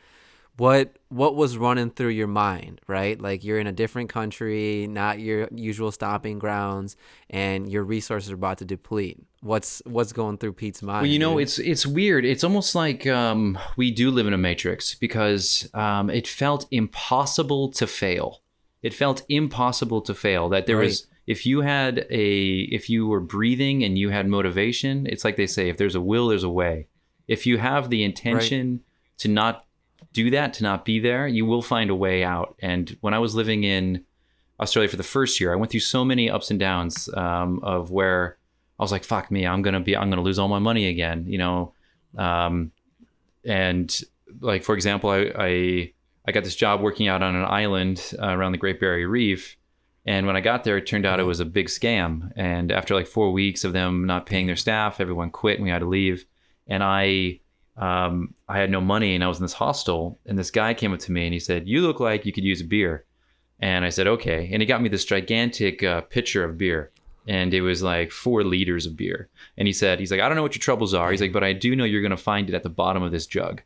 Speaker 2: What what was running through your mind, right? Like you're in a different country, not your usual stopping grounds, and your resources are about to deplete. What's what's going through Pete's mind?
Speaker 1: Well, you know,
Speaker 2: dude?
Speaker 1: it's it's weird. It's almost like um, we do live in a matrix because um, it felt impossible to fail. It felt impossible to fail. That there was, if you had a, if you were breathing and you had motivation, it's like they say, if there's a will, there's a way. If you have the intention to not do that, to not be there, you will find a way out. And when I was living in Australia for the first year, I went through so many ups and downs um, of where I was like, "Fuck me, I'm gonna be, I'm gonna lose all my money again," you know. Um, and like for example, I, I I got this job working out on an island uh, around the Great Barrier Reef, and when I got there, it turned out it was a big scam. And after like four weeks of them not paying their staff, everyone quit, and we had to leave. And I um, I had no money, and I was in this hostel, and this guy came up to me and he said, "You look like you could use a beer." And I said, okay. And he got me this gigantic uh, pitcher of beer. And it was like four liters of beer. And he said, he's like, I don't know what your troubles are. He's like, but I do know you're going to find it at the bottom of this jug.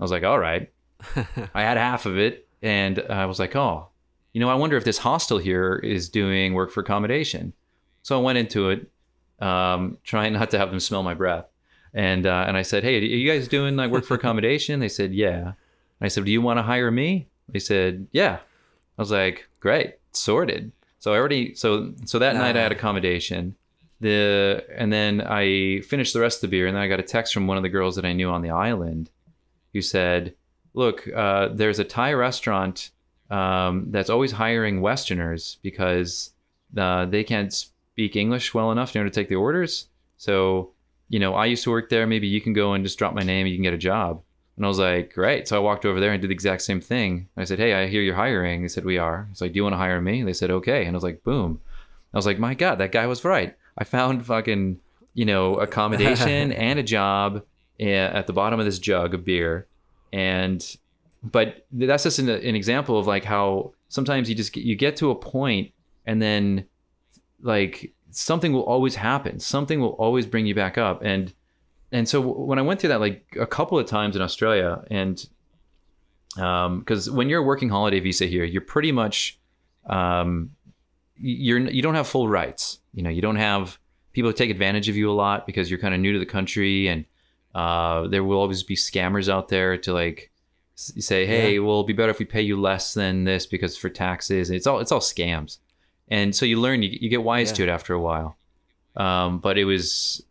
Speaker 1: I was like, all right. (laughs) I had half of it. And I was like, oh, you know, I wonder if this hostel here is doing work for accommodation. So I went into it, um, trying (laughs) not to have them smell my breath. And, uh, and I said, hey, are you guys doing like work for (laughs) accommodation? They said, yeah. I said, do you want to hire me? They said, yeah. I was like, great, sorted. So I already so so that night I had accommodation. The and then I finished the rest of the beer, and then I got a text from one of the girls that I knew on the island, who said, "Look, uh, there's a Thai restaurant um, that's always hiring Westerners because uh, they can't speak English well enough in order to take the orders. So, you know, I used to work there. Maybe you can go and just drop my name, and you can get a job." And I was like, great. So I walked over there and did the exact same thing. I said, hey, I hear you're hiring. They said, we are. He's like, do you want to hire me? They said, okay. And I was like, boom. I was like, my God, that guy was right. I found fucking, you know, accommodation (laughs) and a job eh, at the bottom of this jug of beer. And, but that's just an, an example of like how sometimes you just get, you get to a point and then like something will always happen. Something will always bring you back up. And, and so when I went through that like a couple of times in Australia, and because when you're a working holiday visa here, you're pretty much um, you're you don't have full rights. You know, you don't have people take advantage of you a lot because you're kind of new to the country, and uh, there will always be scammers out there to like say, hey, well, it'll be better if we pay you less than this because for taxes. It's all it's all scams, and so you learn. You, you get wise
Speaker 2: Yeah.
Speaker 1: to it after a while. Um, but it was,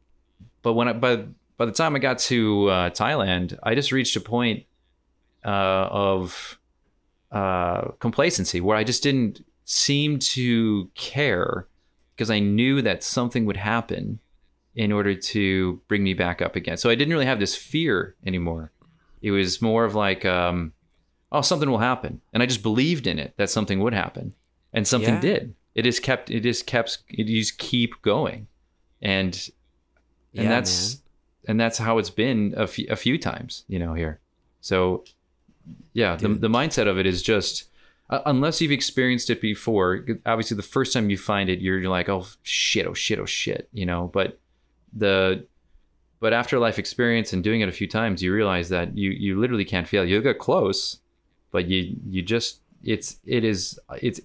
Speaker 1: but when I by by the time I got to uh, Thailand, I just reached a point uh, of uh, complacency where I just didn't seem to care because I knew that something would happen in order to bring me back up again. So I didn't really have this fear anymore. It was more of like, um, oh, something will happen, and I just believed in it that something would happen, and something
Speaker 2: Yeah.
Speaker 1: did. It just kept. It just kept. It just keep going, and and
Speaker 2: Yeah,
Speaker 1: that's
Speaker 2: man.
Speaker 1: and that's how it's been a few, a few times, you know, here. So, yeah, the, the mindset of it is just uh, unless you've experienced it before. Obviously, the first time you find it, you're, you're like, oh shit, oh shit, oh shit, you know. But the but after life experience and doing it a few times, you realize that you you literally can't fail. You get close, but you you just it's it is it's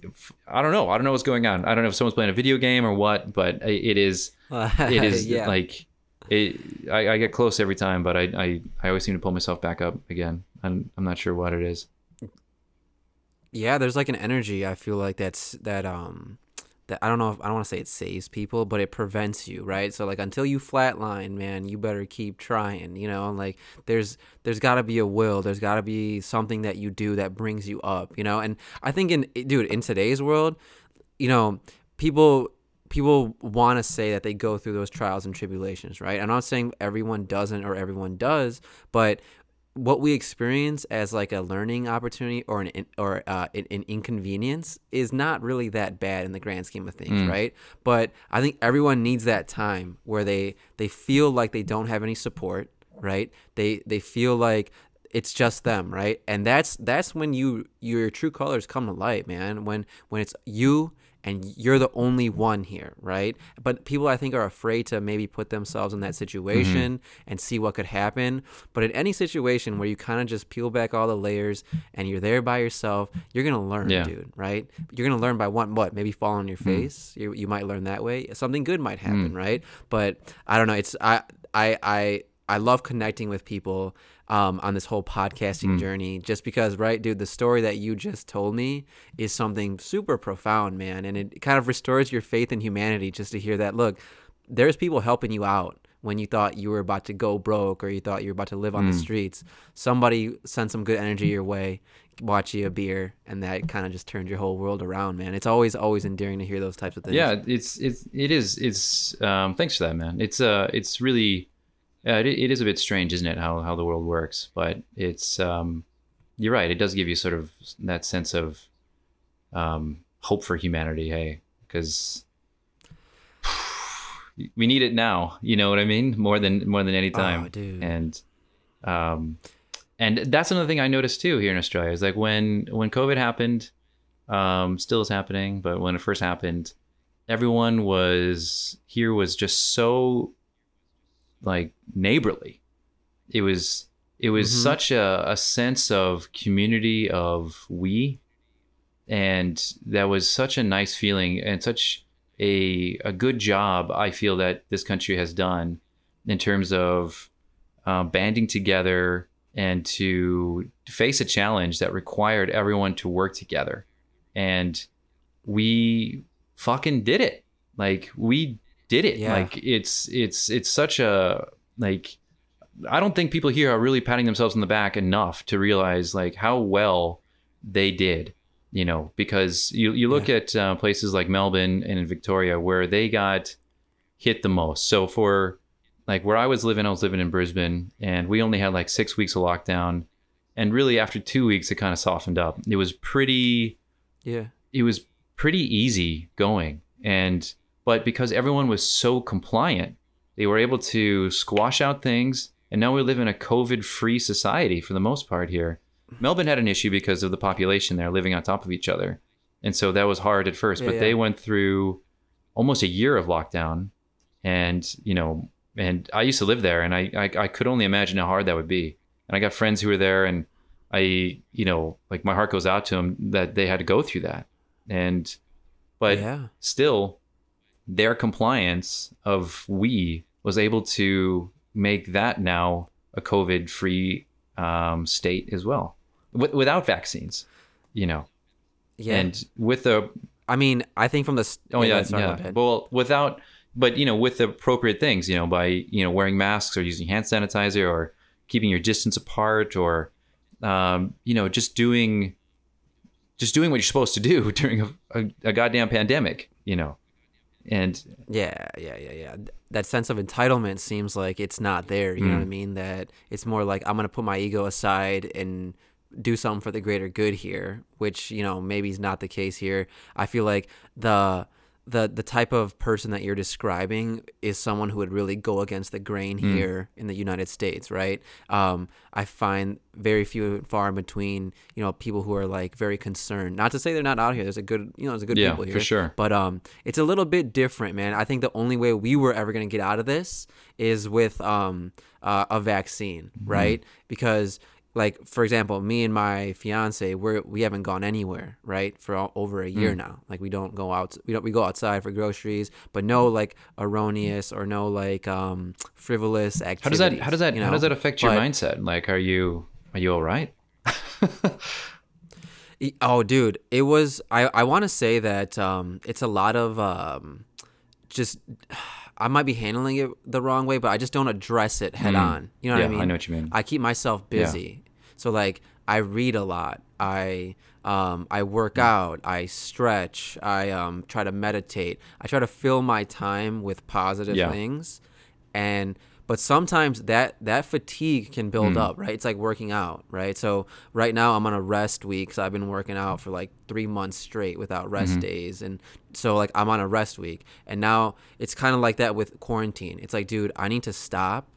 Speaker 1: I don't know I don't know what's going on. I don't know if someone's playing a video game or what, but it is (laughs) it is
Speaker 2: yeah.
Speaker 1: like it I, I get close every time but I, I i always seem to pull myself back up again i'm, I'm not sure what it is
Speaker 2: yeah there's like an energy i feel like that's that um that i don't know if i don't want to say it saves people but it prevents you right? So like until you flatline man you better keep trying you know? Like there's there's got to be a will. There's got to be something that you do that brings you up you know? And i think in dude in today's world you know people people want to say that they go through those trials and tribulations right? I'm not saying everyone doesn't or everyone does but what we experience as like a learning opportunity or an or uh, an, an inconvenience is not really that bad in the grand scheme of things, right? But I think everyone needs that time where they they feel like they don't have any support, right? They they feel like it's just them, right? And that's that's when you your true colors come to light, man. When when it's you and you're the only one here, right? But people I think are afraid to maybe put themselves in that mm-hmm. situation and see what could happen. But in any situation where you kind of just peel back all the layers and you're there by yourself, you're gonna learn,
Speaker 1: Yeah.
Speaker 2: dude, right? You're gonna learn by one what? Maybe fall on your mm. face. You, you might learn that way. Something good might happen, mm. right? But I don't know. It's I I I I love connecting with people um, on this whole podcasting journey just because, right, dude, the story that you just told me is something super profound, man. And it kind of restores your faith in humanity just to hear that, look, there's people helping you out when you thought you were about to go broke or you thought you were about to live on the streets. Somebody sent some good energy your way, bought you a beer, and that kind of just turned your whole world around, man. It's always, always endearing to hear those types of things.
Speaker 1: yeah it's it's it is it's um thanks for that man it's uh it's really uh, it, it is a bit strange isn't it how how the world works but it's um you're right it does give you sort of that sense of um hope for humanity hey because (sighs) we need it now you know what i mean more than more than any time
Speaker 2: Oh, dude.
Speaker 1: and um and that's another thing i noticed too here in australia is like when when covid happened um still is happening but when it first happened everyone was here was just so like neighborly. It was it was
Speaker 2: Mhm.
Speaker 1: such a, a sense of community of we and that was such a nice feeling and such a a good job I feel that this country has done in terms of uh, banding together and to face a challenge that required everyone to work together. And we fucking did it. Like we did it
Speaker 2: Yeah.
Speaker 1: like it's it's it's such a like I don't think people here are really patting themselves on the back enough to realize like how well they did, you know, because you you look at uh, places like Melbourne and in Victoria where they got hit the most. So for like where I was living, I was living in Brisbane, and we only had like six weeks of lockdown, and really after two weeks, it kind of softened up. It was pretty
Speaker 2: Yeah.
Speaker 1: it was pretty easy going and but because everyone was so compliant they were able to squash out things. And now we live in a covid free society for the most part here. Melbourne had an issue because of the population there living on top of each other. And so that was hard at first
Speaker 2: Yeah,
Speaker 1: but
Speaker 2: yeah.
Speaker 1: they went through almost a year of lockdown. And you know and i used to live there and I, I i could only imagine how hard that would be. And i got friends who were there and i you know like my heart goes out to them that they had to go through that. And but
Speaker 2: yeah.
Speaker 1: still their compliance of we was able to make that now a covid free um, state as well w- without vaccines, you know,
Speaker 2: Yeah.
Speaker 1: and with the
Speaker 2: I mean, I think from the
Speaker 1: oh yeah,
Speaker 2: sorry,
Speaker 1: yeah, well, without, but you know, with the appropriate things, you know, by you know wearing masks or using hand sanitizer or keeping your distance apart or um, you know just doing just doing what you're supposed to do (laughs) during a, a, a goddamn pandemic, you know, and
Speaker 2: Yeah, yeah, yeah, yeah. That sense of entitlement seems like it's not there. You know what I
Speaker 1: Mm.
Speaker 2: mean? That it's more like I'm gonna put my ego aside and do something for the greater good here, which you know maybe is not the case here. I feel like the the the type of person that you're describing is someone who would really go against the grain
Speaker 1: Mm.
Speaker 2: here in the United States, right? Um, I find very few and far in between, you know, people who are like very concerned. Not to say they're not out here. There's a good, you know, there's a good
Speaker 1: Yeah,
Speaker 2: people here for
Speaker 1: sure.
Speaker 2: But um, it's a little bit different, man. I think the only way we were ever gonna get out of this is with um uh, a vaccine,
Speaker 1: Mm-hmm.
Speaker 2: right? Because like for example, me and my fiance, we're we haven't gone anywhere, right, for all, over a
Speaker 1: Mm.
Speaker 2: year now. Like we don't go out, we don't we go outside for groceries, but no like erroneous or no like um frivolous activities.
Speaker 1: how does that how does that
Speaker 2: you
Speaker 1: how does that affect your
Speaker 2: But-
Speaker 1: mindset? Like, are you are you all right?
Speaker 2: Oh, dude, it was. I I want to say that um, it's a lot of um, just. (sighs) I might be handling it the wrong way, but I just don't address it head on. You know what I
Speaker 1: Mm. Yeah, I
Speaker 2: mean?
Speaker 1: know what you mean.
Speaker 2: I keep myself busy, so like I read a lot. I um, I work
Speaker 1: Mm.
Speaker 2: out. I stretch. I um, try to meditate. I try to fill my time with positive
Speaker 1: Yeah.
Speaker 2: things, and but sometimes that that fatigue can build
Speaker 1: Mm.
Speaker 2: up right it's like working out right so right now i'm on a rest week so i've been working out for like three months straight without rest
Speaker 1: Mm-hmm.
Speaker 2: days and so like i'm on a rest week and now it's kind of like that with quarantine it's like dude i need to stop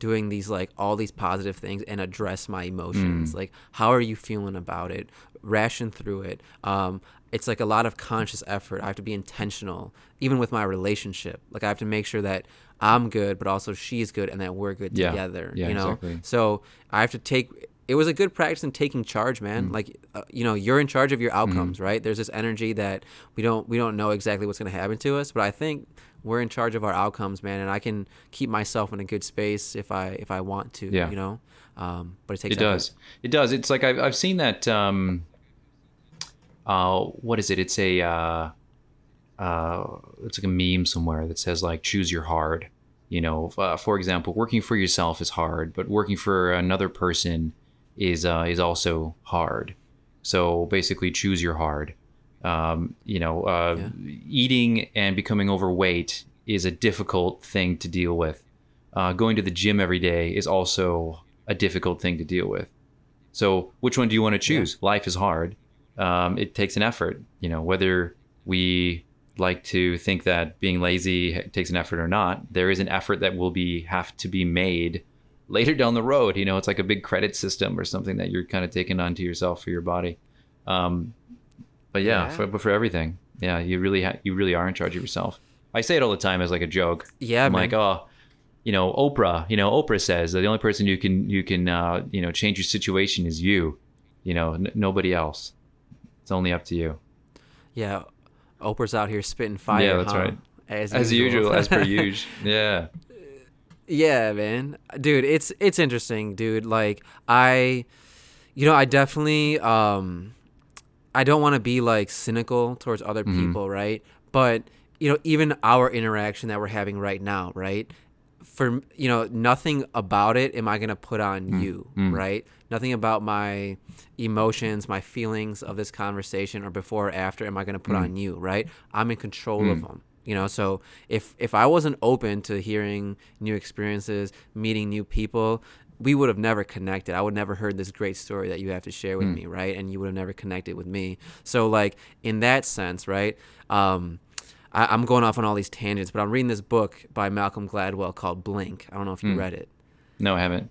Speaker 2: doing these like all these positive things and address my
Speaker 1: Mm.
Speaker 2: emotions like how are you feeling about it ration through it um it's like a lot of conscious effort i have to be intentional even with my relationship like i have to make sure that i'm good but also she's good and that we're good
Speaker 1: Yeah.
Speaker 2: together
Speaker 1: Yeah,
Speaker 2: you know
Speaker 1: exactly.
Speaker 2: so i have to take it was a good practice in taking charge man
Speaker 1: Mm.
Speaker 2: like uh, you know you're in charge of your outcomes
Speaker 1: Mm-hmm.
Speaker 2: right there's this energy that we don't we don't know exactly what's going to happen to us but i think we're in charge of our outcomes man and i can keep myself in a good space if i if i want to
Speaker 1: Yeah.
Speaker 2: you know um but it takes
Speaker 1: It
Speaker 2: effort.
Speaker 1: does. It does. It's like I've I've seen that. Um, uh, what is it? It's a uh, uh, it's like a meme somewhere that says like choose your hard. You know, uh, for example, working for yourself is hard, but working for another person is uh, is also hard. So basically, choose your hard. Um, you know, uh, eating and becoming overweight is a difficult thing to deal with. Uh, going to the gym every day is also a difficult thing to deal with. So, which one do you want to choose? Life is hard. Um, it takes an effort. You know, whether we like to think that being lazy takes an effort or not, there is an effort that will be have to be made later down the road. You know, it's like a big credit system or something that you're kind of taking onto yourself for your body. Um, but yeah,
Speaker 2: Yeah.
Speaker 1: For, but for everything, yeah, you really ha- you really are in charge of yourself. I say it all the time as like a joke.
Speaker 2: Yeah,
Speaker 1: I'm
Speaker 2: man.
Speaker 1: like, oh, you know, Oprah. You know, Oprah says that the only person you can you can uh, you know change your situation is you. You know, n- nobody else. It's only up to you.
Speaker 2: yeah oprah's out here spitting fire
Speaker 1: Yeah, that's
Speaker 2: huh?
Speaker 1: right.
Speaker 2: as,
Speaker 1: As usual, as per (laughs) usual. Yeah.
Speaker 2: Yeah, man. Dude, it's it's interesting, dude. Like I you know, I definitely um I don't want to be like cynical towards other
Speaker 1: Mm-hmm.
Speaker 2: people, right? But you know, even our interaction that we're having right now, right? For you know, nothing about it am I going to put on
Speaker 1: Mm.
Speaker 2: you, right? Nothing about my emotions, my feelings of this conversation or before or after am I going to put
Speaker 1: Mm.
Speaker 2: on you, right? I'm in control of them you know so if if i wasn't open to hearing new experiences meeting new people we would have never connected i would never heard this great story that you have to share with me right and you would have never connected with me so like in that sense right um I, i'm going off on all these tangents but i'm reading this book by malcolm gladwell called blink i don't know if you read it
Speaker 1: No, I haven't.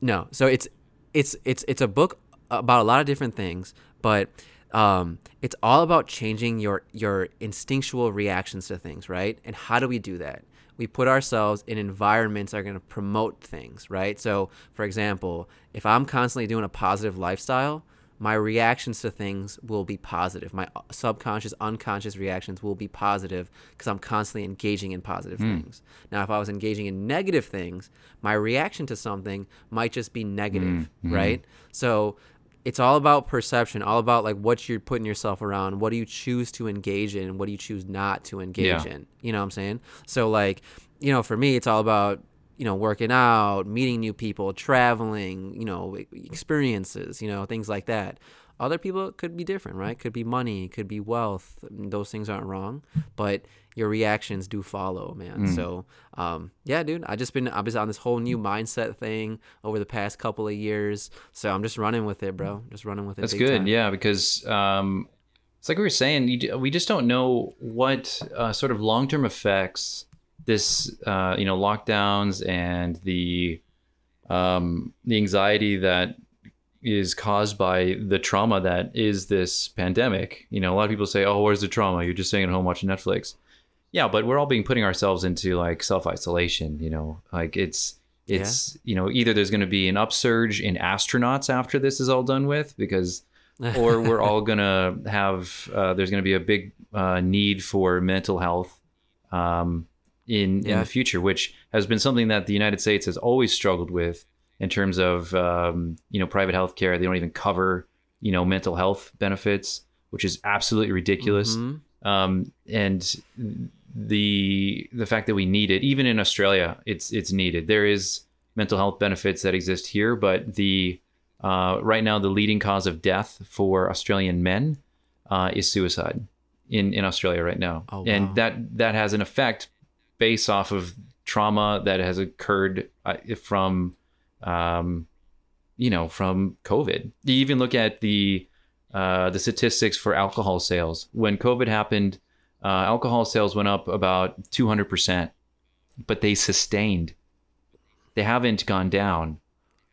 Speaker 2: no. So it's it's it's it's a book about a lot of different things, but um, it's all about changing your your instinctual reactions to things, right? And how do we do that? We put ourselves in environments that are going to promote things, right? So, for example, if I'm constantly doing a positive lifestyle, my reactions to things will be positive. My uh, subconscious, unconscious reactions will be positive because I'm constantly engaging in positive hmm. things. Now, if I was engaging in negative things, my reaction to something might just be negative, hmm. Hmm. right? So, it's all about perception, all about like what you're putting yourself around. What do you choose to engage in? What do you choose not to engage
Speaker 1: Yeah.
Speaker 2: in? You know what I'm saying? So like, you know, for me, it's all about you know working out, meeting new people, traveling, you know, experiences, you know, things like that. Other people could be different, right? Could be money, could be wealth. Mm, those things aren't wrong, but your reactions do follow, man.
Speaker 1: Mm.
Speaker 2: So, um, yeah, dude, I just been I was on this whole new mindset thing over the past couple of years. So I'm just running with it, bro. Just running with it.
Speaker 1: That's good,
Speaker 2: time.
Speaker 1: yeah, because um, it's like we were saying, you, we just don't know what uh, sort of long term effects this, uh, you know, lockdowns and the um, the anxiety that is caused by the trauma that is this pandemic. You know, a lot of people say, "Oh, where's the trauma? You're just staying at home watching Netflix." Yeah, but we're all being putting ourselves into like self isolation. You know, like it's it's you know either there's going to be an upsurge in astronauts after this is all done with because (laughs) or we're all gonna have uh, there's gonna be a big uh, need for mental health um, in in the future, which has been something that the United States has always struggled with in terms of um, you know private health care. They don't even cover you know mental health benefits, which is absolutely ridiculous.
Speaker 2: Mhm.
Speaker 1: Um, and the the fact that we need it, even in Australia, it's it's needed. There is mental health benefits that exist here, but the uh, right now the leading cause of death for Australian men uh, is suicide in in Australia right now,
Speaker 2: Oh, wow.
Speaker 1: and that that has an effect based off of trauma that has occurred uh, from um, you know from COVID. You even look at the uh, the statistics for alcohol sales. When COVID happened, uh, alcohol sales went up about 200%, but they sustained. They haven't gone down.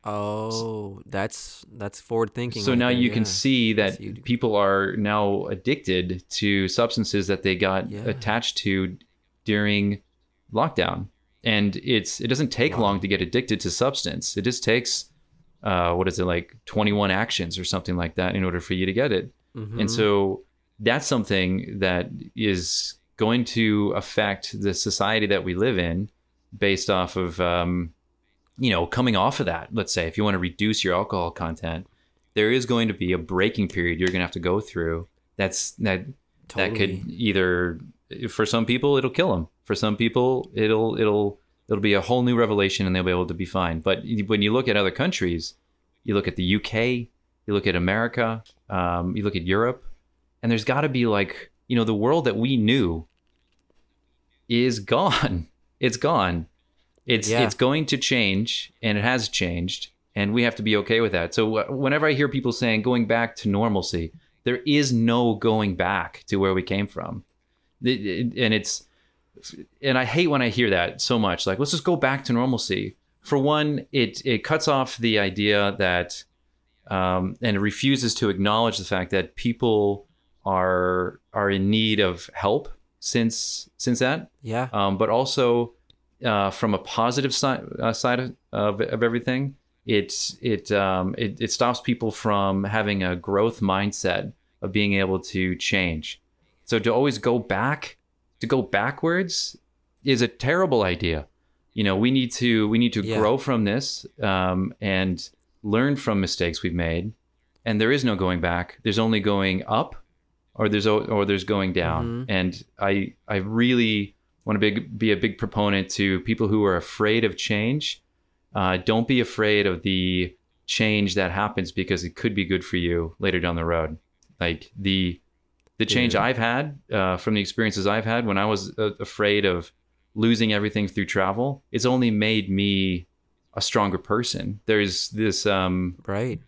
Speaker 2: Oh, that's that's forward thinking.
Speaker 1: So
Speaker 2: right
Speaker 1: now
Speaker 2: there,
Speaker 1: you can see that
Speaker 2: huge.
Speaker 1: people are now addicted to substances that they got
Speaker 2: Yeah.
Speaker 1: attached to during lockdown. And it's it doesn't take
Speaker 2: Wow.
Speaker 1: long to get addicted to substance. It just takes uh, what is it like 21 actions or something like that in order for you to get it.
Speaker 2: Mhm.
Speaker 1: And so that's something that is going to affect the society that we live in based off of, um, you know, coming off of that. Let's say if you want to reduce your alcohol content, there is going to be a breaking period you're going to have to go through. That's that that could either for some people it'll kill them. For some people it'll it'll it'll be a whole new revelation and they'll be able to be fine. But when you look at other countries, you look at the UK, you look at America, um, you look at Europe, and there's got to be like you know the world that we knew is gone. (laughs) It's gone. It's
Speaker 2: Yeah.
Speaker 1: it's going to change, and it has changed, and we have to be okay with that. So whenever I hear people saying going back to normalcy, there is no going back to where we came from, and it's and I hate when I hear that so much. Like let's just go back to normalcy. For one, it it cuts off the idea that um, and it refuses to acknowledge the fact that people are are in need of help since since that
Speaker 2: yeah.
Speaker 1: um, but also uh, from a positive side uh, side of, of, of everything, it's it, um, it it stops people from having a growth mindset of being able to change. So to always go back, to go backwards, is a terrible idea. You know, we need to we need to
Speaker 2: Yeah.
Speaker 1: grow from this um, and learn from mistakes we've made. And there is no going back. There's only going up, or there's or there's going down.
Speaker 2: Mhm.
Speaker 1: And I I really want to be, be a big proponent to people who are afraid of change. Uh, don't be afraid of the change that happens because it could be good for you later down the road. Like the the change
Speaker 2: Yeah.
Speaker 1: I've had uh, from the experiences I've had when I was uh, afraid of losing everything through travel, it's only made me a stronger person. There's this um,
Speaker 2: Right.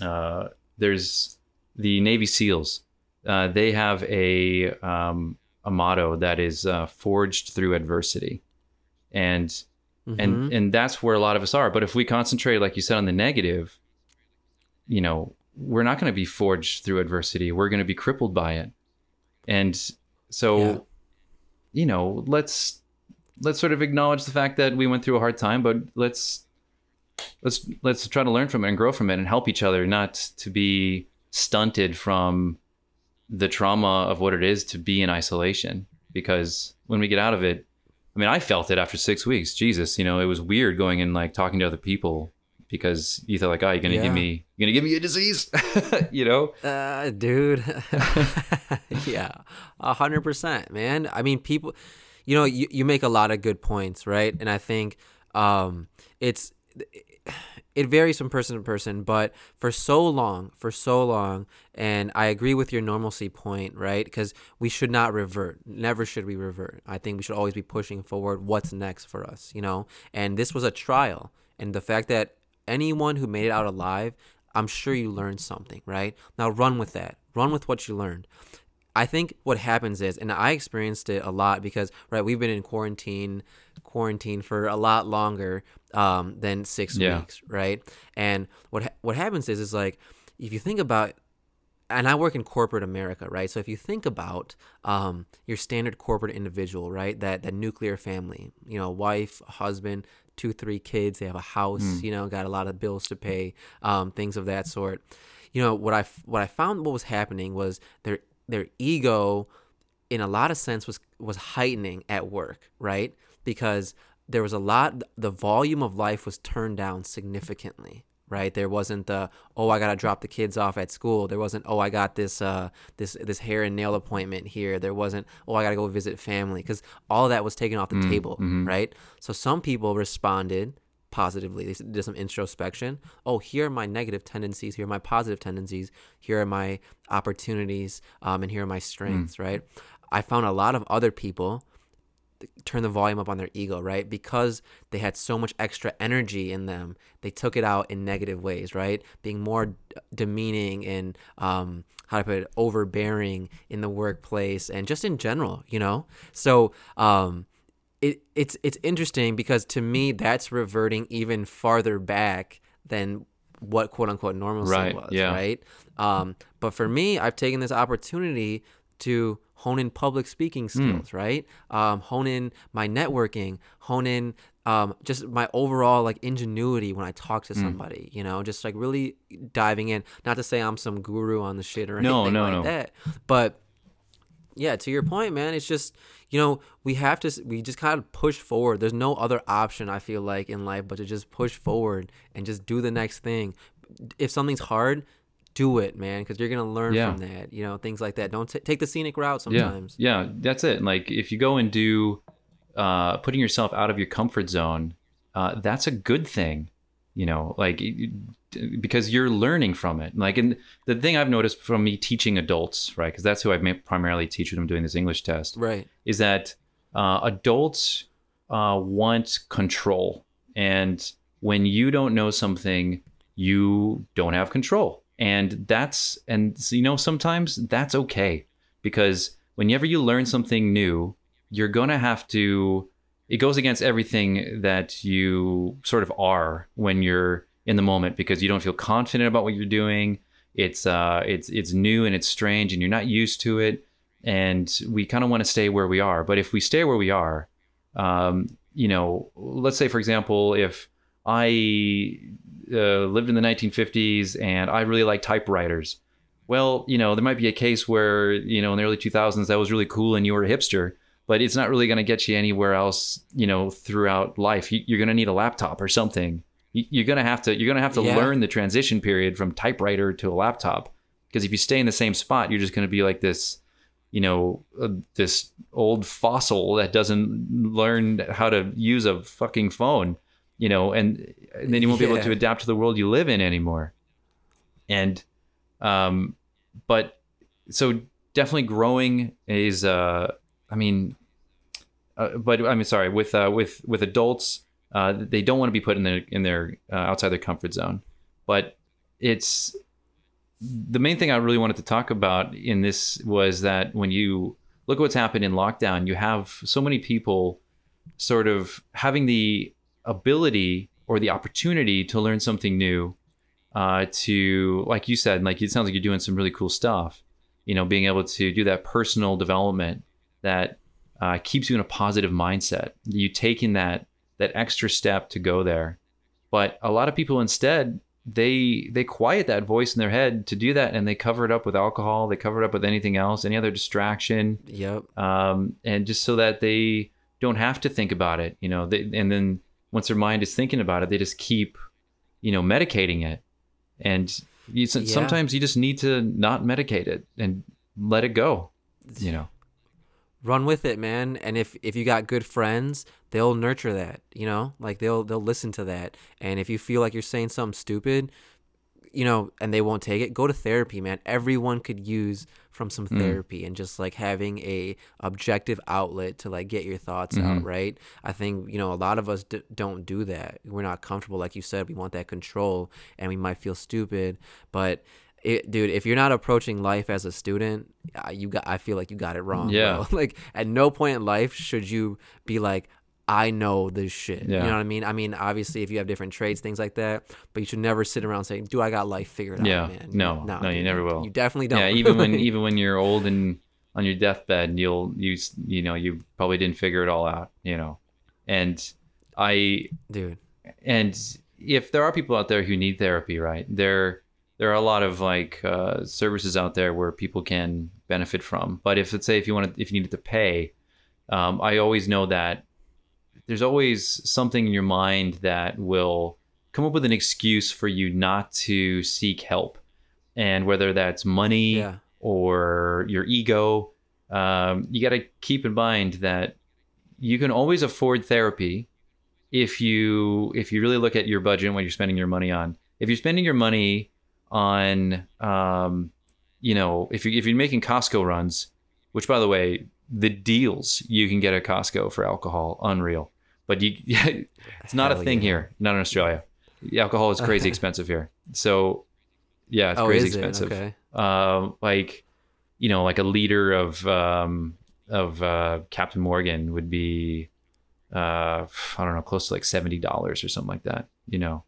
Speaker 1: uh, there's the Navy SEALs. Uh, they have a um, a motto that is uh, forged through adversity, and
Speaker 2: Mhm.
Speaker 1: and and that's where a lot of us are. But if we concentrate, like you said, on the negative, you know, we're not going to be forged through adversity. We're going to be crippled by it, and so,
Speaker 2: Yeah.
Speaker 1: you know, let's let's sort of acknowledge the fact that we went through a hard time, but let's let's let's try to learn from it and grow from it and help each other, not to be stunted from the trauma of what it is to be in isolation. Because when we get out of it, I mean, I felt it after six weeks. Jesus, you know, it was weird going and like talking to other people because you thought like, oh, you're gonna
Speaker 2: Yeah.
Speaker 1: give me, you're gonna give me a disease, (laughs) you know?
Speaker 2: Uh, dude. (laughs) yeah, a hundred percent, man. I mean, people, you know, you, you make a lot of good points, right? And I think um, it's it varies from person to person, but for so long, for so long, and I agree with your normalcy point, right? Because we should not revert. Never should we revert. I think we should always be pushing forward. What's next for us, you know? And this was a trial, and the fact that anyone who made it out alive, I'm sure you learned something, right? Now run with that. Run with what you learned. I think what happens is, and I experienced it a lot because, right, we've been in quarantine, quarantine for a lot longer um, than six
Speaker 1: Yeah.
Speaker 2: weeks, right? And what ha- what happens is, is like, if you think about, and I work in corporate America, right? So if you think about um, your standard corporate individual, right, that that nuclear family, you know, wife, husband, two, three kids, they have a house, you know, got a lot of bills to pay, um, things of that sort. You know, what I what I found what was happening was their their ego in a lot of sense was was heightening at work right? Because there was a lot the volume of life was turned down significantly right? There wasn't the oh i gotta drop the kids off at school. There wasn't oh i got this uh this this hair and nail appointment here. There wasn't oh i gotta go visit family. Because all that was taken off the table right? So some people responded positively. They did some introspection. Oh, here are my negative tendencies. Here are my positive tendencies. Here are my opportunities. Um, and here are my strengths. Right. I found a lot of other people turn the volume up on their ego, right? Because they had so much extra energy in them, they took it out in negative ways, right? Being more demeaning and um, how to put it, overbearing in the workplace and just in general, you know. So um, it it's it's interesting because to me that's reverting even farther back than what quote unquote normalcy
Speaker 1: Right,
Speaker 2: was,
Speaker 1: yeah.
Speaker 2: right? Um, but for me, I've taken this opportunity to hone in public speaking
Speaker 1: Hmm.
Speaker 2: skills, right? Um, hone in my networking, hone in um, just my overall like ingenuity when I talk
Speaker 1: Hmm.
Speaker 2: to somebody, you know, just like really diving in. Not to say I'm some guru on the shit or anything
Speaker 1: No, no,
Speaker 2: like
Speaker 1: no.
Speaker 2: that, but yeah, to your point, man, it's just you know we have to we just kind of push forward. There's no other option I feel like in life but to just push forward and just do the next thing. If something's hard, do it, man, because you're gonna learn
Speaker 1: Yeah.
Speaker 2: from that. You know, things like that. Don't t- take the scenic route sometimes.
Speaker 1: Yeah, yeah, that's it. Like if you go and do uh, putting yourself out of your comfort zone, uh, that's a good thing. You know, like because you're learning from it. Like, and the thing I've noticed from me teaching adults, right? Because that's who I primarily teach when I'm doing this English test
Speaker 2: Right.
Speaker 1: is that uh, adults uh, want control. And when you don't know something, you don't have control. And that's, and you know, sometimes that's okay because whenever you learn something new, you're going to have to, it goes against everything that you sort of are when you're in the moment because you don't feel confident about what you're doing. It's, uh, it's, it's new and it's strange and you're not used to it and we kind of want to stay where we are. But if we stay where we are, um, you know, let's say for example, if I uh, lived in the 1950s and I really like typewriters, well, you know, there might be a case where you know in the early 2000s that was really cool and you were a hipster, but it's not really going to get you anywhere else, you know, throughout life. You, you're going to need a laptop or something. You- You're going to have to you're to have to
Speaker 2: Yeah.
Speaker 1: learn the transition period from typewriter to a laptop because if you stay in the same spot, you're just going to be like this you know, uh, this old fossil that doesn't learn how to use a fucking phone, you know, and, and then you won't be able to adapt to the world you live in anymore. And, um, but so definitely growing is, uh, I mean, uh, but I mean, sorry, with, uh, with, with adults, uh, they don't want to be put in their, in their, uh, outside their comfort zone, but it's, the main thing I really wanted to talk about in this was that when you look at what's happened in lockdown, you have so many people sort of having the ability or the opportunity to learn something new, uh, to, like you said, like it sounds like you're doing some really cool stuff, you know, being able to do that personal development that uh, keeps you in a positive mindset. You taking that, that extra step to go there. But a lot of people instead they they quiet that voice in their head to do that and they cover it up with alcohol they cover it up with anything else any other distraction
Speaker 2: Yep.
Speaker 1: um, and just so that they don't have to think about it you know they, and then once their mind is thinking about it they just keep you know, medicating it. And you,
Speaker 2: Yeah.
Speaker 1: sometimes you just need to not medicate it and let it go, you know.
Speaker 2: Run with it man. And if if you got good friends they'll nurture that you know? Like they'll they'll listen to that. And if you feel like you're saying something stupid you know and they won't take it go to therapy man. Everyone could use from some mm. therapy and just like having a objective outlet to like get your thoughts out mm-hmm. right? I think you know a lot of us d- don't do that. We're not comfortable. Like you said we want that control and we might feel stupid but it, dude, if you're not approaching life as a student, you got. I feel like you got it wrong.
Speaker 1: Yeah.
Speaker 2: bro. (laughs) Like at no point in life should you be like, I know this shit.
Speaker 1: Yeah.
Speaker 2: You know what I mean? I mean, obviously, if you have different trades, things like that, but you should never sit around saying, "Do I got life figured
Speaker 1: Yeah.
Speaker 2: out?" Man,
Speaker 1: No. No, you
Speaker 2: dude,
Speaker 1: never will.
Speaker 2: You definitely don't.
Speaker 1: Yeah, even when (laughs) even when you're old and on your deathbed, you'll you you know you probably didn't figure it all out, you know. And I
Speaker 2: dude.
Speaker 1: and if there are people out there who need therapy, right? There there are a lot of like uh, services out there where people can benefit from. But if let's say if you want to if you needed to pay, um, I always know that there's always something in your mind that will come up with an excuse for you not to seek help, and whether that's money
Speaker 2: Yeah.
Speaker 1: or your ego, um, you got to keep in mind that you can always afford therapy if you if you really look at your budget and what you're spending your money on. If you're spending your money on, um, you know, if you if you're making Costco runs, which by the way, the deals you can get at Costco for alcohol, unreal. But you, (laughs) it's not a thing
Speaker 2: yeah.
Speaker 1: here, not in Australia. Alcohol is crazy (laughs) expensive here. So, yeah, it's
Speaker 2: oh,
Speaker 1: crazy expensive
Speaker 2: it? Okay.
Speaker 1: um, like you know like a liter of um, of uh, Captain Morgan would be uh, I don't know close to like seventy dollars or something like that. You know,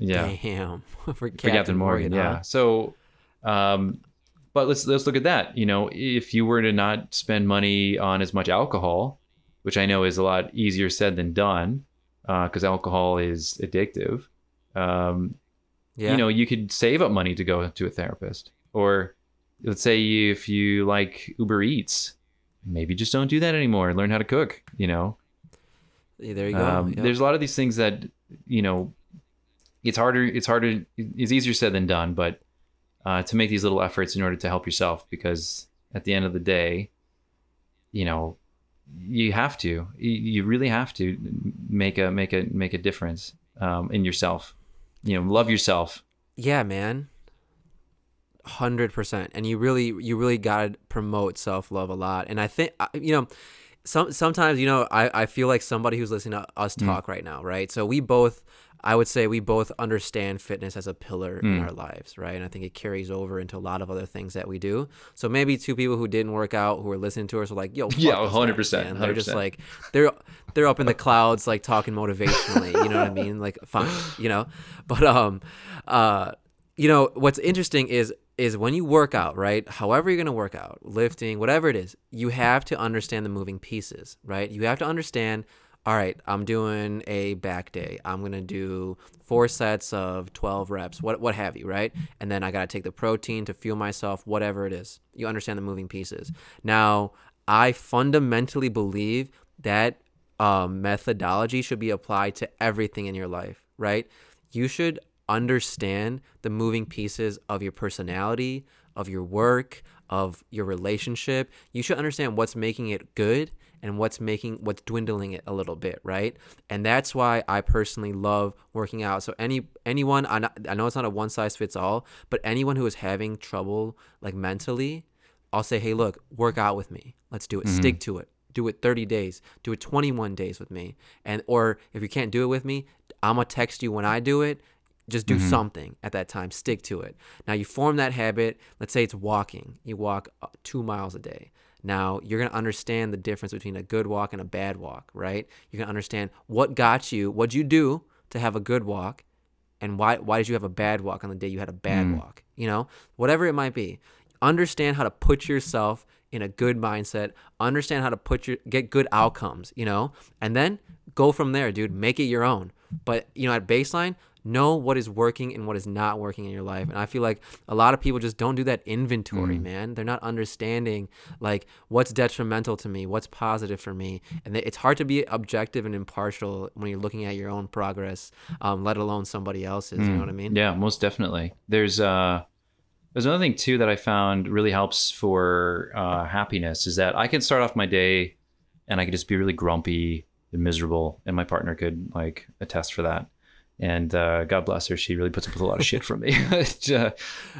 Speaker 1: yeah,
Speaker 2: Damn. (laughs) For
Speaker 1: for
Speaker 2: Captain,
Speaker 1: Captain Morgan, yeah.
Speaker 2: huh?
Speaker 1: So, um, but let's let's look at that. You know, if you were to not spend money on as much alcohol, which I know is a lot easier said than done, because alcohol is addictive. Um,
Speaker 2: Yeah.
Speaker 1: you know you could save up money to go to a therapist or let's say if you like uber eats maybe just don't do that anymore learn how to cook you know
Speaker 2: Yeah, there you go.
Speaker 1: um,
Speaker 2: Yep.
Speaker 1: there's a lot of these things that you know it's harder it's harder it's easier said than done but uh, to make these little efforts in order to help yourself because at the end of the day you know you have to you really have to make a make a make a difference um, in yourself you know love yourself
Speaker 2: Yeah, man. Hundred percent, and you really, you really gotta promote self love a lot. And I think, you know, some sometimes, you know, I I feel like somebody who's listening to us
Speaker 1: Mm.
Speaker 2: talk right now, right? So we both, I would say, we both understand fitness as a pillar in
Speaker 1: Mm.
Speaker 2: our lives, right? And I think it carries over into a lot of other things that we do. So maybe two people who didn't work out who are listening to us are like, "Yo, fuck
Speaker 1: Yeah, 100%,
Speaker 2: guys. They're just like they're they're up in the clouds, like talking motivationally. You know what I mean? (laughs) Like, fine, you know. But um, uh, you know what's interesting is is when you work out right however you're going to work out lifting whatever it is you have to understand the moving pieces right you have to understand all right i'm doing a back day. I'm to do four sets of 12 reps what what have you right? And then i got to take the protein to fuel myself whatever it is. You understand the moving pieces. Now i fundamentally believe that um, methodology should be applied to everything in your life right? You should understand the moving pieces of your personality, of your work, of your relationship. You should understand what's making it good and what's making what's dwindling it a little bit, right? And that's why I personally love working out. So any anyone I know, I know it's not a one size fits all, but anyone who is having trouble like mentally, I'll say, "Hey, look, work out with me. Let's do it. Stick to it. Do it 30 days. Do it 21 days with me." And or if you can't do it with me, I'm gonna text you when I do it. Just do something at that time. Stick to it. Now you form that habit. Let's say it's walking. You walk uh, two miles a day. Now you're gonna understand the difference between a good walk and a bad walk, right? You're gonna understand what got you, what'd you do to have a good walk, and why why did you have a bad walk on the day you had a bad mm. walk? You know, whatever it might be. Understand how to put yourself in a good mindset. Understand how to put your get good outcomes. You know, and then go from there, dude. Make it your own. But you know, at baseline, know what is working and what is not working in your life. And I feel like a lot of people just don't do that inventory,
Speaker 1: Mm.
Speaker 2: man. They're not understanding like what's detrimental to me, what's positive for me, and it's hard to be objective and impartial when you're looking at your own progress, um, let alone somebody else's. You know what I mean?
Speaker 1: Mm. Yeah, most definitely. There's uh there's another thing too that I found really helps for uh, happiness is that I can start off my day and I could just be really grumpy and miserable, and my partner could like attest for that. And uh, God bless her, she really puts up with a lot of shit from me, (laughs) uh,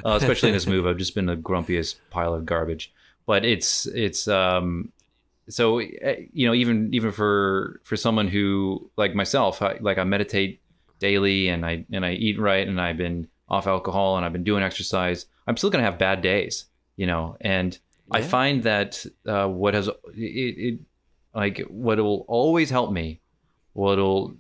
Speaker 1: especially in this move. I've just been the grumpiest pile of garbage. But it's it's um, so uh, you know even even for for someone who like myself, I, like I meditate daily and I and I eat right and I've been off alcohol and I've been doing exercise, I'm still gonna have bad days, you know. And I find that uh, what has it, it like what will always help me, what'll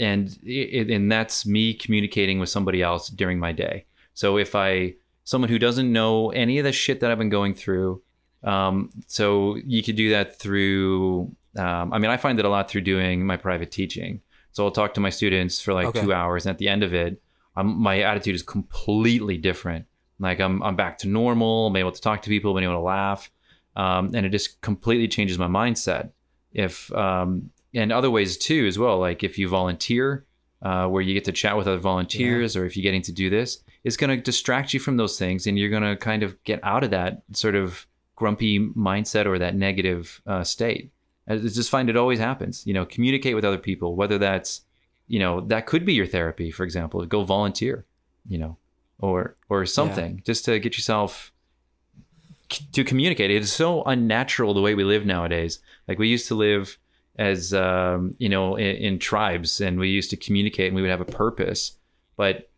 Speaker 1: and it, and that's me communicating with somebody else during my day. So if I someone who doesn't know any of the shit that I've been going through, um, so you could do that through. Um, I mean, I find it a lot through doing my private teaching. So I'll talk to my students for like
Speaker 2: Okay.
Speaker 1: two hours, and at the end of it, I'm, my attitude is completely different. Like I'm, I'm back to normal. I'm able to talk to people, I'm able to laugh, um, and it just completely changes my mindset. If um, and other ways too as well. Like if you volunteer, uh, where you get to chat with other volunteers, or if you're getting to do this, it's going to distract you from those things, and you're going to kind of get out of that sort of grumpy mindset or that negative uh, state. I just find it always happens. You know, communicate with other people, whether that's, you know, that could be your therapy, for example. Go volunteer, you know, or or something just to get yourself c- to communicate. It is so unnatural the way we live nowadays. Like we used to live as um, you know in, in tribes, and we used to communicate, and we would have a purpose. But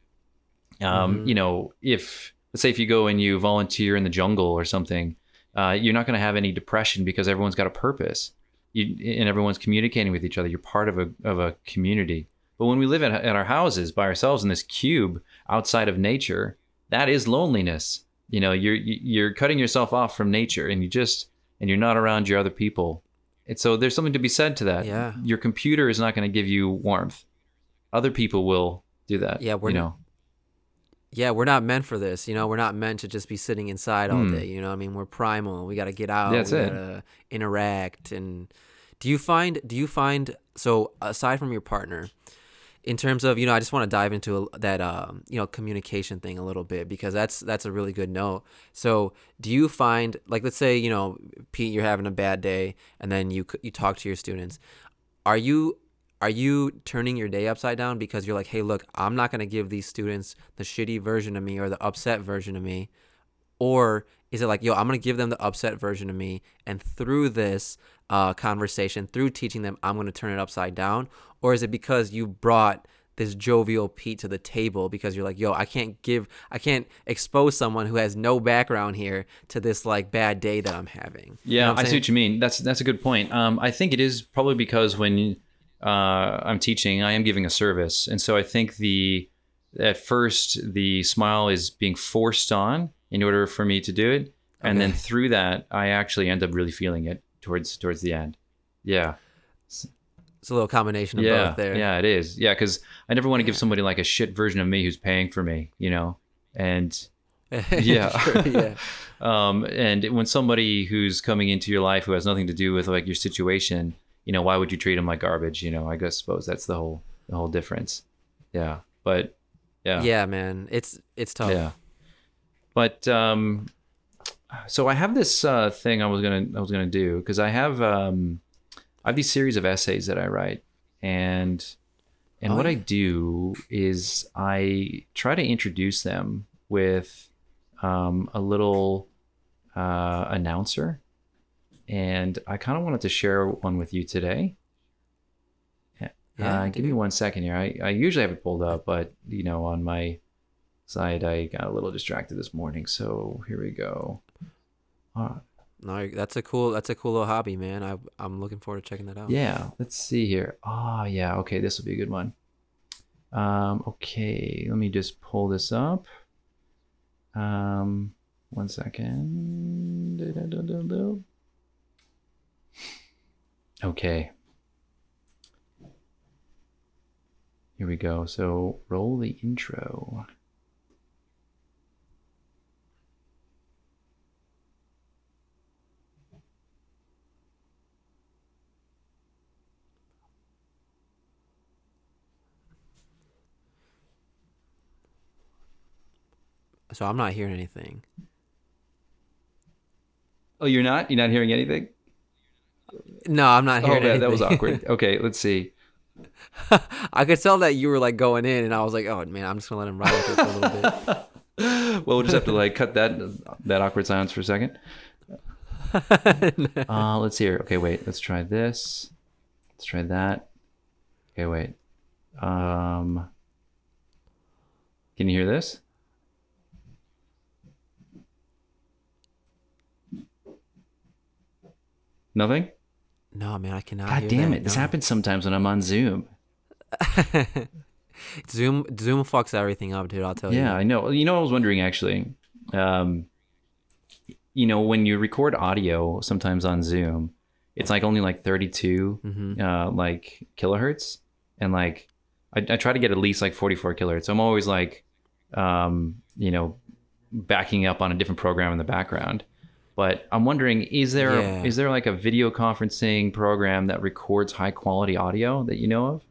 Speaker 1: um,
Speaker 2: Mhm.
Speaker 1: you know, if let's say if you go and you volunteer in the jungle or something, uh, you're not going to have any depression because everyone's got a purpose. You, and everyone's communicating with each other. You're part of a of a community. But when we live at, at our houses by ourselves in this cube outside of nature, that is loneliness. You know, you're you're cutting yourself off from nature, and you just and you're not around your other people. And so there's something to be said to that.
Speaker 2: Yeah.
Speaker 1: Your computer is not going to give you warmth. Other people will do that.
Speaker 2: Yeah, we're
Speaker 1: you know.
Speaker 2: yeah, we're not meant for this. You know, we're not meant to just be sitting inside all
Speaker 1: Hmm.
Speaker 2: day. You know, I mean, we're primal. We got to get out.
Speaker 1: That's
Speaker 2: we
Speaker 1: it.
Speaker 2: gotta interact. And do you find? Do you find? So aside from your partner, in terms of you know, I just want to dive into that um, you know communication thing a little bit because that's that's a really good note. So do you find like let's say you know Pete, you're having a bad day, and then you you talk to your students. Are you are you turning your day upside down because you're like, hey, look, I'm not gonna give these students the shitty version of me or the upset version of me, or is it like, yo, I'm gonna give them the upset version of me, and through this uh, conversation, through teaching them, I'm gonna turn it upside down, or is it because you brought this jovial Pete to the table because you're like, yo, I can't give, I can't expose someone who has no background here to this like bad day that I'm having. You
Speaker 1: Yeah,
Speaker 2: know I'm
Speaker 1: I see what you mean. That's that's a good point. Um, I think it is probably because when uh, I'm teaching, I am giving a service, and so I think the at first the smile is being forced on in order for me to do it, and then through that, I actually end up really feeling it towards towards the end. Yeah,
Speaker 2: It's a little combination of
Speaker 1: yeah,
Speaker 2: both there.
Speaker 1: yeah, it is. Yeah, because I never want to give somebody like a shit version of me who's paying for me, you know, and (laughs) yeah.
Speaker 2: Sure, yeah. (laughs)
Speaker 1: um, and when somebody who's coming into your life who has nothing to do with like your situation, you know, why would you treat them like garbage? You know, I guess suppose that's the whole the whole difference. Yeah, but yeah,
Speaker 2: Yeah, man, it's it's tough.
Speaker 1: yeah. But um, so I have this uh, thing I was gonna I was gonna do because I have um, I have these series of essays that I write, and and
Speaker 2: Oh,
Speaker 1: what I do is I try to introduce them with um, a little uh, announcer, and I kind of wanted to share one with you today.
Speaker 2: Yeah,
Speaker 1: uh, give me one second here. I, I usually have it pulled up, but you know, on my side, I got a little distracted this morning. So here we go. Uh,
Speaker 2: No, that's a cool that's a cool little hobby, man. I I'm looking forward to checking that out.
Speaker 1: yeah, let's see here. Oh, yeah. Okay, this will be a good one. Um, okay, let me just pull this up. Um, one second. Okay. here we go. So roll the intro.
Speaker 2: So I'm not hearing anything.
Speaker 1: Oh, you're not? You're not hearing anything?
Speaker 2: No, I'm not
Speaker 1: Oh,
Speaker 2: hearing anything.
Speaker 1: that was awkward. (laughs) Okay, let's see. (laughs)
Speaker 2: I could tell that you were like going in, and I was like, "Oh man, I'm just gonna let him ride with it for a little bit." (laughs)
Speaker 1: Well, we'll just have to like cut that that awkward silence for a second. Uh, let's see here. Okay, wait. Let's try this. Let's try that. Okay, wait. Um, can you hear this? Nothing.
Speaker 2: no, man, I cannot.
Speaker 1: God damn
Speaker 2: that,
Speaker 1: it! This
Speaker 2: no.
Speaker 1: happens sometimes when I'm on Zoom. (laughs)
Speaker 2: Zoom Zoom fucks everything up, dude. I'll tell you.
Speaker 1: Yeah, I know. You know, I was wondering actually. Um, you know, when you record audio, sometimes on Zoom, it's like only like 32
Speaker 2: Mhm.
Speaker 1: uh, like kilohertz, and like I, I try to get at least like 44 kilohertz. I'm always like, um, you know, backing up on a different program in the background. But I'm wondering, is there is
Speaker 2: Yeah.
Speaker 1: there like a video conferencing program that records high quality audio that you know of?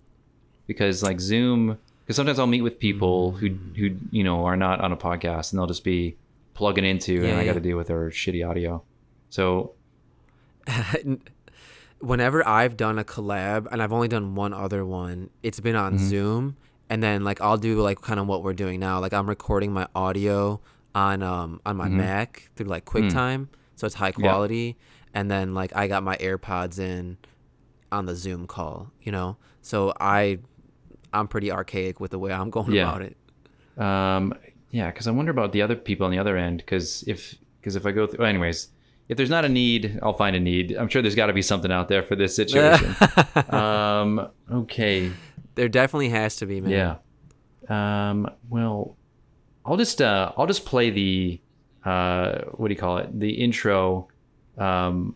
Speaker 1: Because like Zoom, because sometimes I'll meet with people who who you know are not on a podcast and they'll just be plugging into, and
Speaker 2: Yeah,
Speaker 1: I got to deal with their shitty audio. So (laughs)
Speaker 2: Whenever I've done a collab, and I've only done one other one, it's been on
Speaker 1: Mm-hmm.
Speaker 2: Zoom, and then like I'll do like kind of what we're doing now. Like I'm recording my audio on um on my
Speaker 1: Mm-hmm.
Speaker 2: Mac through like
Speaker 1: Mm.
Speaker 2: QuickTime, so it's high quality, and then like I got my AirPods in on the Zoom call, you know. So I I'm pretty archaic with the way I'm (laughs) going
Speaker 1: Yeah.
Speaker 2: about it.
Speaker 1: Um, yeah, because I wonder about the other people on the other end. Because if because if I go through, well, anyways, if there's not a need, I'll find a need. I'm sure there's got to be something out there for this (laughs) situation. um, okay,
Speaker 2: There definitely has to be, man.
Speaker 1: yeah. Um, well, I'll just uh, I'll just play the uh, what do you call it? The intro. Um,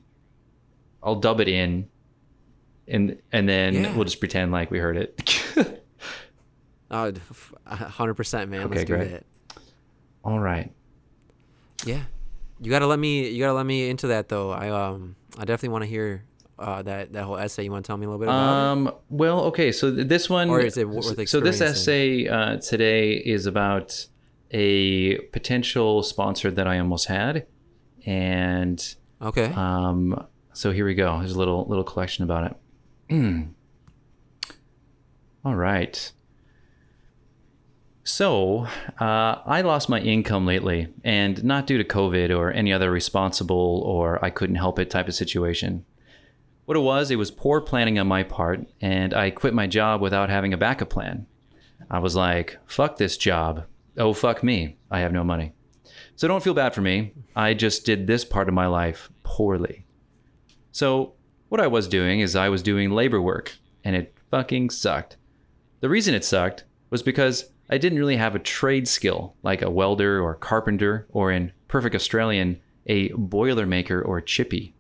Speaker 1: I'll dub it in, and and then
Speaker 2: Yeah.
Speaker 1: we'll just pretend like we heard it. (laughs)
Speaker 2: Oh, hundred percent, man.
Speaker 1: Okay,
Speaker 2: Let's do
Speaker 1: great.
Speaker 2: that.
Speaker 1: All right.
Speaker 2: Yeah, you gotta let me. You gotta let me into that though. I um, I definitely want to hear uh that that whole essay. You want to tell me a little bit about it?
Speaker 1: Um. Well, okay. So th- this one,
Speaker 2: Or is it worth
Speaker 1: so this essay uh, today is about a potential sponsor that I almost had, and
Speaker 2: Okay.
Speaker 1: um. So here we go. There's a little little collection about it. (clears throat) All right. So, uh, I lost my income lately, and not due to COVID or any other responsible or I couldn't help it type of situation. What it was, it was poor planning on my part, and I quit my job without having a backup plan. I was like, fuck this job. Oh, fuck me. I have no money. So don't feel bad for me. I just did this part of my life poorly. So, what I was doing is I was doing labor work, and it fucking sucked. The reason it sucked was because I didn't really have a trade skill like a welder or carpenter, or in perfect Australian, a boilermaker or chippy.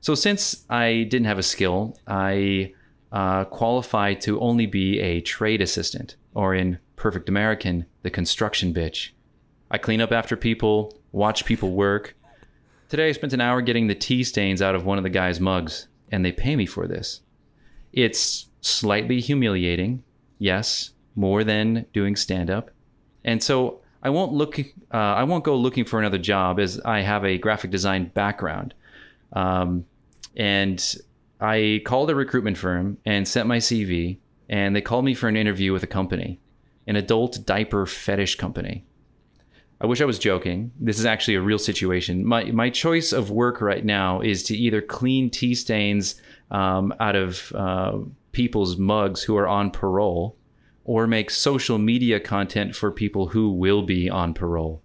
Speaker 1: So, since I didn't have a skill, I uh, qualified to only be a trade assistant, or in perfect American, the construction bitch. I clean up after people, watch people work. Today I spent an hour getting the tea stains out of one of the guy's mugs, and they pay me for this. It's slightly humiliating, yes, more than doing stand up. And so I won't look uh, I won't go looking for another job as I have a graphic design background. Um, and I called a recruitment firm and sent my CV, and they called me for an interview with a company, an adult diaper fetish company. I wish I was joking. This is actually a real situation. My my choice of work right now is to either clean tea stains um, out of uh, people's mugs who are on parole, or make social media content for people who will be on parole.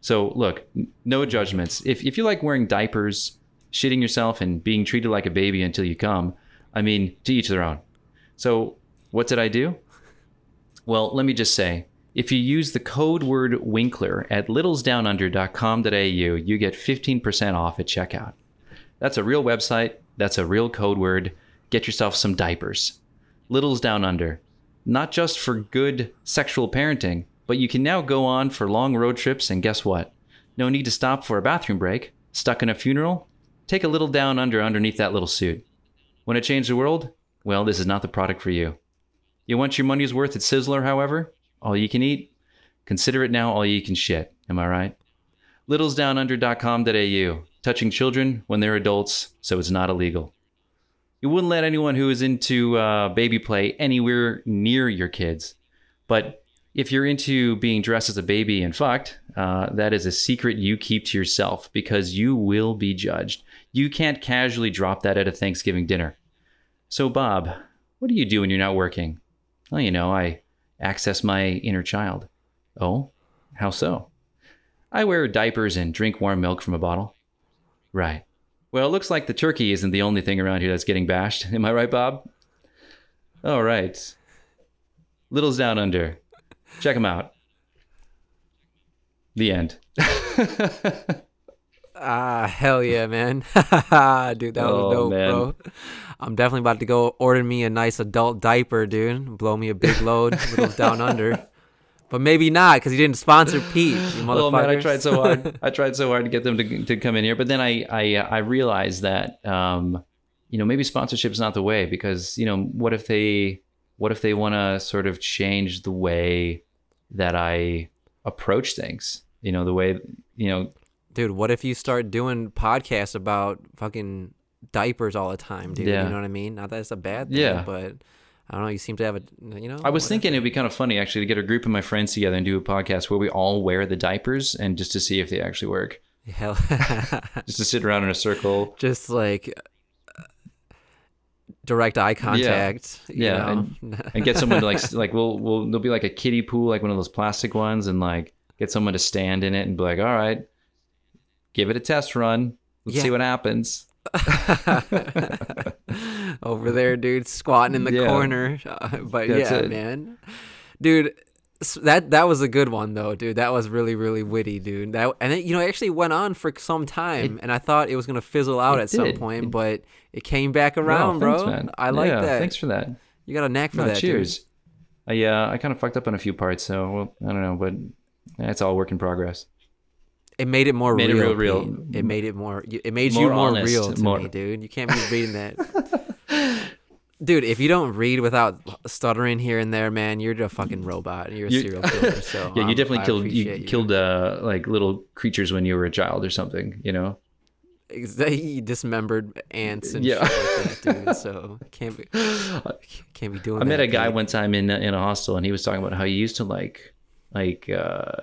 Speaker 1: So look, no judgments. If if you like wearing diapers, shitting yourself, and being treated like a baby until you come, I mean, to each their own. So what did I do? Well, let me just say, if you use the code word Winkler at littlesdownunder.com.au, you get 15% off at checkout. That's a real website. That's a real code word. Get yourself some diapers. Littles Down Under. not just for good sexual parenting, but you can now go on for long road trips and guess what? No need to stop for a bathroom break. Stuck in a funeral? Take a little down under underneath that little suit. Want to change the world? Well, this is not the product for you. You want your money's worth at Sizzler, however? All you can eat? Consider it now all you can shit. Am I right? littlesdownunder.com.au. Touching children when they're adults, so it's not illegal. You wouldn't let anyone who is into uh, baby play anywhere near your kids. But if you're into being dressed as a baby and fucked, uh, that is a secret you keep to yourself because you will be judged. You can't casually drop that at a Thanksgiving dinner. So, Bob, what do you do when you're not working? Well, you know, I access my inner child. Oh, how so? I wear diapers and drink warm milk from a bottle. Right. Well, it looks like the turkey isn't the only thing around here that's getting bashed. (laughs) Am I right, Bob? All right. Little's Down Under. Check them out. The end. (laughs)
Speaker 2: Ah, hell yeah, man. (laughs) dude, that was
Speaker 1: Oh,
Speaker 2: dope,
Speaker 1: man.
Speaker 2: bro. I'm definitely about to go order me a nice adult diaper, dude. Blow me a big (laughs) load, little down under. But maybe not, because he didn't sponsor Pete.
Speaker 1: Oh man, I tried so hard. (laughs) I tried so hard to get them to, to come in here, but then I I I realized that um, you know maybe sponsorship is not the way because you know what if they what if they want to sort of change the way that I approach things? You know the way you know
Speaker 2: dude, what if you start doing podcasts about fucking diapers all the time, dude?
Speaker 1: Yeah.
Speaker 2: You know what I mean? Not that it's a bad thing,
Speaker 1: Yeah.
Speaker 2: but I don't know. You seem to have a, you know.
Speaker 1: I was
Speaker 2: whatever.
Speaker 1: thinking it'd be kind of funny actually to get a group of my friends together and do a podcast where we all wear the diapers and just to see if they actually work.
Speaker 2: Hell, (laughs)
Speaker 1: Just to sit around in a circle.
Speaker 2: just like direct eye contact. you
Speaker 1: Yeah,
Speaker 2: know?
Speaker 1: and (laughs) get someone to like like we'll we'll there'll be like a kiddie pool like one of those plastic ones and like get someone to stand in it and be like all right give it a test run let's
Speaker 2: Yeah.
Speaker 1: see what happens (laughs)
Speaker 2: over there, dude, squatting in the
Speaker 1: Yeah.
Speaker 2: corner. Uh, (laughs) but
Speaker 1: That's
Speaker 2: yeah,
Speaker 1: it.
Speaker 2: man, dude, that that was a good one though, dude. That was really really witty, dude. That and it, you know it actually went on for some time, and I thought it was gonna fizzle out
Speaker 1: It
Speaker 2: at some point,
Speaker 1: It-
Speaker 2: but it came back around,
Speaker 1: thanks,
Speaker 2: bro.
Speaker 1: man.
Speaker 2: I like
Speaker 1: Yeah,
Speaker 2: that.
Speaker 1: thanks for that
Speaker 2: You got a knack for
Speaker 1: no,
Speaker 2: that. dude.
Speaker 1: cheers I uh, I kind of fucked up on a few parts so well, I don't know but it's all work in progress
Speaker 2: It made it more
Speaker 1: Made it
Speaker 2: real.
Speaker 1: real, real.
Speaker 2: It made it more. It made you
Speaker 1: More
Speaker 2: more
Speaker 1: honest,
Speaker 2: real to
Speaker 1: more-
Speaker 2: me, dude. You can't be reading that. Dude, if you don't read without stuttering here and there, man, you're a fucking robot. You're a
Speaker 1: You-
Speaker 2: serial killer. So (laughs)
Speaker 1: yeah you definitely killed you,
Speaker 2: appreciate
Speaker 1: killed uh like little creatures when you were a child or something you know (laughs)
Speaker 2: He dismembered ants and
Speaker 1: Yeah.
Speaker 2: like that, dude. (laughs) So can't be can't be doing.
Speaker 1: I met a guy
Speaker 2: dude.
Speaker 1: one time in in a hostel, and he was talking about how he used to like like uh,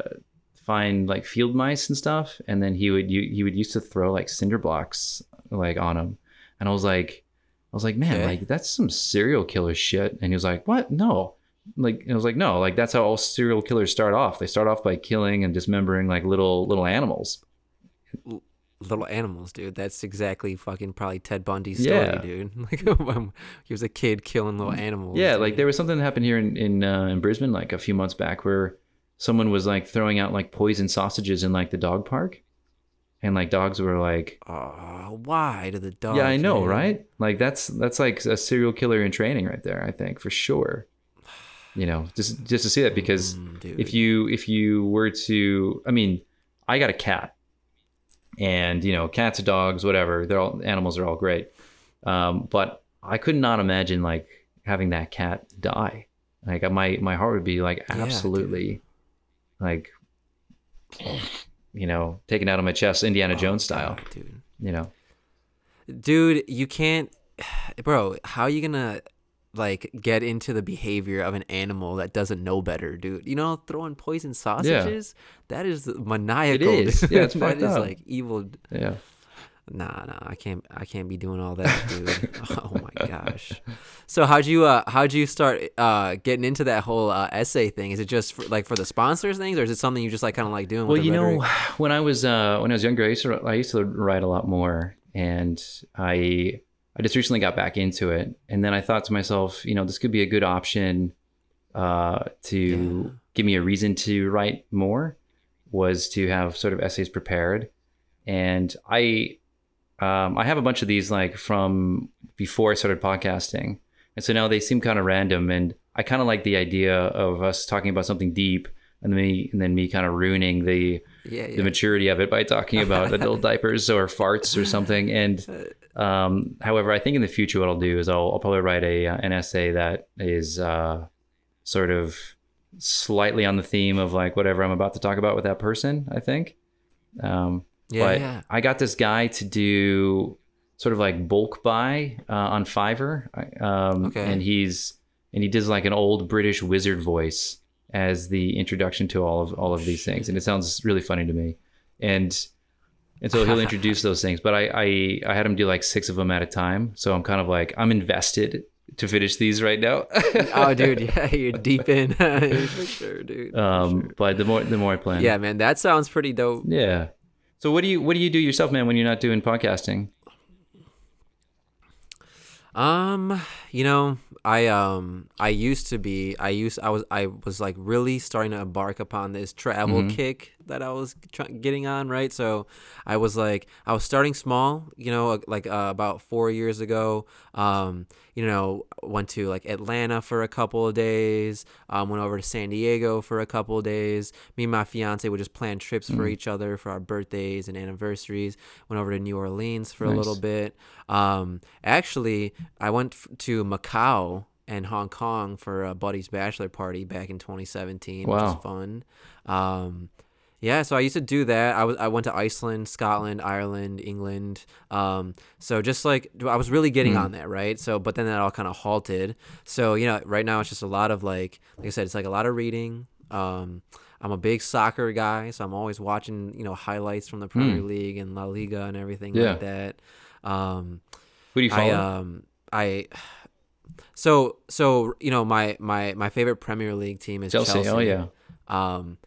Speaker 1: find like field mice and stuff, and then he would you, he would used to throw like cinder blocks like on them, and I was like, I was like, man,
Speaker 2: Okay.
Speaker 1: like that's some serial killer shit, and he was like, what? No. Like I was like, no, like that's how all serial killers start off. They start off by killing and dismembering like little little animals.
Speaker 2: little animals, dude. That's exactly fucking probably Ted Bundy's story,
Speaker 1: Yeah.
Speaker 2: dude. (laughs) Like (laughs) he was a kid killing little animals.
Speaker 1: Yeah,
Speaker 2: dude.
Speaker 1: like there was something that happened here in in, uh, in Brisbane like a few months back where someone was like throwing out like poison sausages in like the dog park, and like dogs were like,
Speaker 2: Oh, why to the dog?
Speaker 1: yeah, I know,
Speaker 2: man?
Speaker 1: right? Like that's that's like a serial killer in training right there. I think for sure. You know, just just to see that because
Speaker 2: Mm,
Speaker 1: if you if you were to, I mean, I got a cat, and you know, cats, dogs, whatever, they're all animals are all great, um, but I could not imagine like having that cat die. Like my my heart would be like
Speaker 2: Yeah,
Speaker 1: absolutely, like, you know, taken out of my chest, Indiana
Speaker 2: Oh,
Speaker 1: Jones style.
Speaker 2: God, dude.
Speaker 1: You know,
Speaker 2: Dude, you can't, (sighs) bro. How are you gonna like get into the behavior of an animal that doesn't know better, dude? You know, throwing poison sausages. Yeah. That is maniacal.
Speaker 1: is.
Speaker 2: dude.
Speaker 1: Yeah, it's (laughs)
Speaker 2: that is
Speaker 1: up.
Speaker 2: like evil.
Speaker 1: yeah.
Speaker 2: Nah, nah, I can't, I can't be doing all that, (laughs) dude. oh my gosh. So how'd you, uh, how'd you start, uh, getting into that whole uh, essay thing? Is it just for, like for the sponsors things, or is it something you just like kind of like doing?
Speaker 1: Well,
Speaker 2: with the
Speaker 1: you know, (sighs) when I was uh, when I was younger, I used to I used to write a lot more, and I I just recently got back into it, and then I thought to myself, you know, this could be a good option uh, to
Speaker 2: Yeah.
Speaker 1: give me a reason to write more. Was to have sort of essays prepared, and I um, I have a bunch of these like from before I started podcasting, and so now they seem kind of random, and I kind of like the idea of us talking about something deep and then me and then me kind of ruining the
Speaker 2: Yeah, yeah.
Speaker 1: the maturity of it by talking about adult (laughs) diapers or farts or something. And (laughs) um, however, I think in the future, what I'll do is I'll, I'll probably write a uh, an essay that is uh, sort of slightly on the theme of like whatever I'm about to talk about with that person. I think. Um,
Speaker 2: Yeah,
Speaker 1: but
Speaker 2: yeah.
Speaker 1: I got this guy to do sort of like bulk buy uh, on Fiverr, um,
Speaker 2: Okay.
Speaker 1: and he's and he does like an old British wizard voice as the introduction to all of all of these things, and it sounds really funny to me. And and so he'll (laughs) introduce those things, but I, I I had him do like six of them at a time, so I'm kind of like I'm invested to finish these right now. (laughs)
Speaker 2: oh, dude, yeah, (laughs) you're deep in for sure, dude. for
Speaker 1: um,
Speaker 2: sure.
Speaker 1: but the more the more I plan,
Speaker 2: Yeah, man, that sounds pretty dope.
Speaker 1: yeah. So what do you what do you do yourself, man, when you're not doing podcasting?
Speaker 2: Um, you know, I um I used to be I used I was I was like really starting to embark upon this travel
Speaker 1: Mm-hmm.
Speaker 2: kick that I was try- getting on, right? So I was like I was starting small, you know, like uh, about 4 years ago. Um, you know, went to like Atlanta for a couple of days, um went over to San Diego for a couple of days. Me and my fiance would just plan trips
Speaker 1: Mm.
Speaker 2: for each other for our birthdays and anniversaries. Went over to New Orleans for a little bit. Um, actually, I went f- to Macau and Hong Kong for a buddy's bachelor party back in 2017, which
Speaker 1: Wow.
Speaker 2: was fun. Um, yeah, so I used to do that. I was I went to Iceland, Scotland, Ireland, England. Um, so just like I was really getting on that, right? So, but then that all kind of halted. So you know, right now it's just a lot of like, like I said, it's like a lot of reading. Um, I'm a big soccer guy, so I'm always watching you know highlights from the Premier League and La Liga and everything
Speaker 1: Yeah.
Speaker 2: like that. Um,
Speaker 1: Who do you follow?
Speaker 2: I um I so so you know my my my favorite Premier League team is
Speaker 1: Chelsea.
Speaker 2: Chelsea.
Speaker 1: Oh yeah.
Speaker 2: Um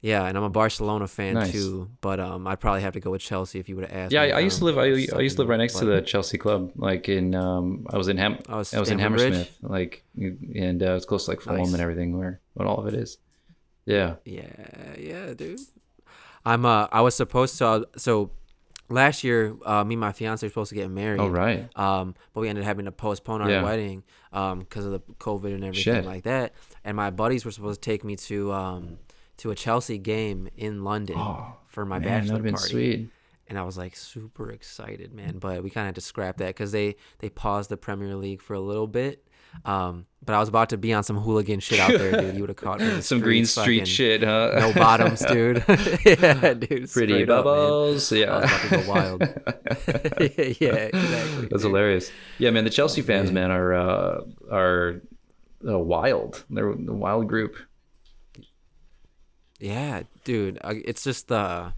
Speaker 2: yeah, and I'm a Barcelona fan
Speaker 1: Nice.
Speaker 2: too, but um I'd probably have to go with Chelsea if you would have asked.
Speaker 1: Yeah,
Speaker 2: me,
Speaker 1: I, I used to
Speaker 2: um,
Speaker 1: live. I, I used to live right next to the Chelsea club. Like in, um, I was in Ham.
Speaker 2: Oh, it's
Speaker 1: I was in? Hammersmith. Like, and uh, it's close to like Fulham
Speaker 2: Nice.
Speaker 1: and everything, where what all of it is. Yeah.
Speaker 2: Yeah, yeah, dude. I'm uh I was supposed to uh, so last year uh me and my fiance were supposed to get married.
Speaker 1: Oh right.
Speaker 2: Um, but we ended up having to postpone our
Speaker 1: Yeah.
Speaker 2: wedding um because of the COVID and everything
Speaker 1: Shit.
Speaker 2: like that. And my buddies were supposed to take me to um to a Chelsea game in London
Speaker 1: Oh,
Speaker 2: for my
Speaker 1: Man,
Speaker 2: bachelor
Speaker 1: would have been
Speaker 2: party.
Speaker 1: sweet.
Speaker 2: And I was like super excited, man. But we kind of had to scrap that because they they paused the Premier League for a little bit. Um, but I was about to be on some hooligan shit out there, dude. You would have caught me. (laughs)
Speaker 1: Some green street shit, huh?
Speaker 2: No bottoms, dude. (laughs) (laughs) yeah, dude.
Speaker 1: Pretty
Speaker 2: straight up,
Speaker 1: bubbles.
Speaker 2: I was
Speaker 1: yeah.
Speaker 2: about to go wild. yeah, exactly.
Speaker 1: That's
Speaker 2: dude.
Speaker 1: hilarious. Yeah, man. The Chelsea fans,
Speaker 2: man.
Speaker 1: man, are uh, are uh, wild. They're a wild group.
Speaker 2: Yeah, dude, it's just uh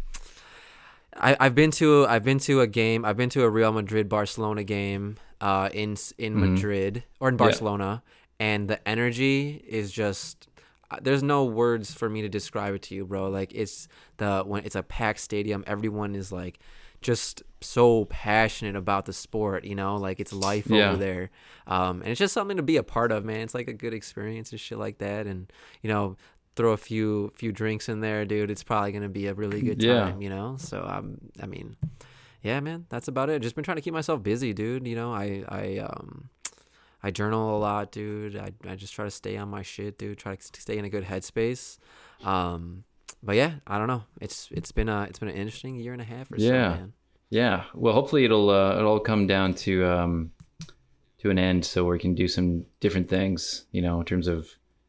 Speaker 2: I I've been to I've been to a game. I've been to a Real Madrid Barcelona game uh in in Madrid or in Barcelona and the energy is just uh, there's no words for me to describe it to you, bro. Like it's the when it's a packed stadium, everyone is like just so passionate about the sport, you know, like it's life
Speaker 1: Yeah.
Speaker 2: over there. Um, and it's just something to be a part of, man. It's like a good experience and shit like that. And, you know, throw a few, few drinks in there, dude. It's probably going to be a really good
Speaker 1: Yeah.
Speaker 2: time, you know? So, um, I mean, yeah, man, that's about it. Just been trying to keep myself busy, dude. You know, I, I, um, I journal a lot, dude. I, I just try to stay on my shit, dude. Try to stay in a good headspace. Um, but yeah, I don't know. It's it's been a it's been an interesting year and a half or so,
Speaker 1: Yeah.
Speaker 2: man.
Speaker 1: Yeah. Well, hopefully it'll uh, it'll come down to um, to an end, so we can do some different things. You know, in terms of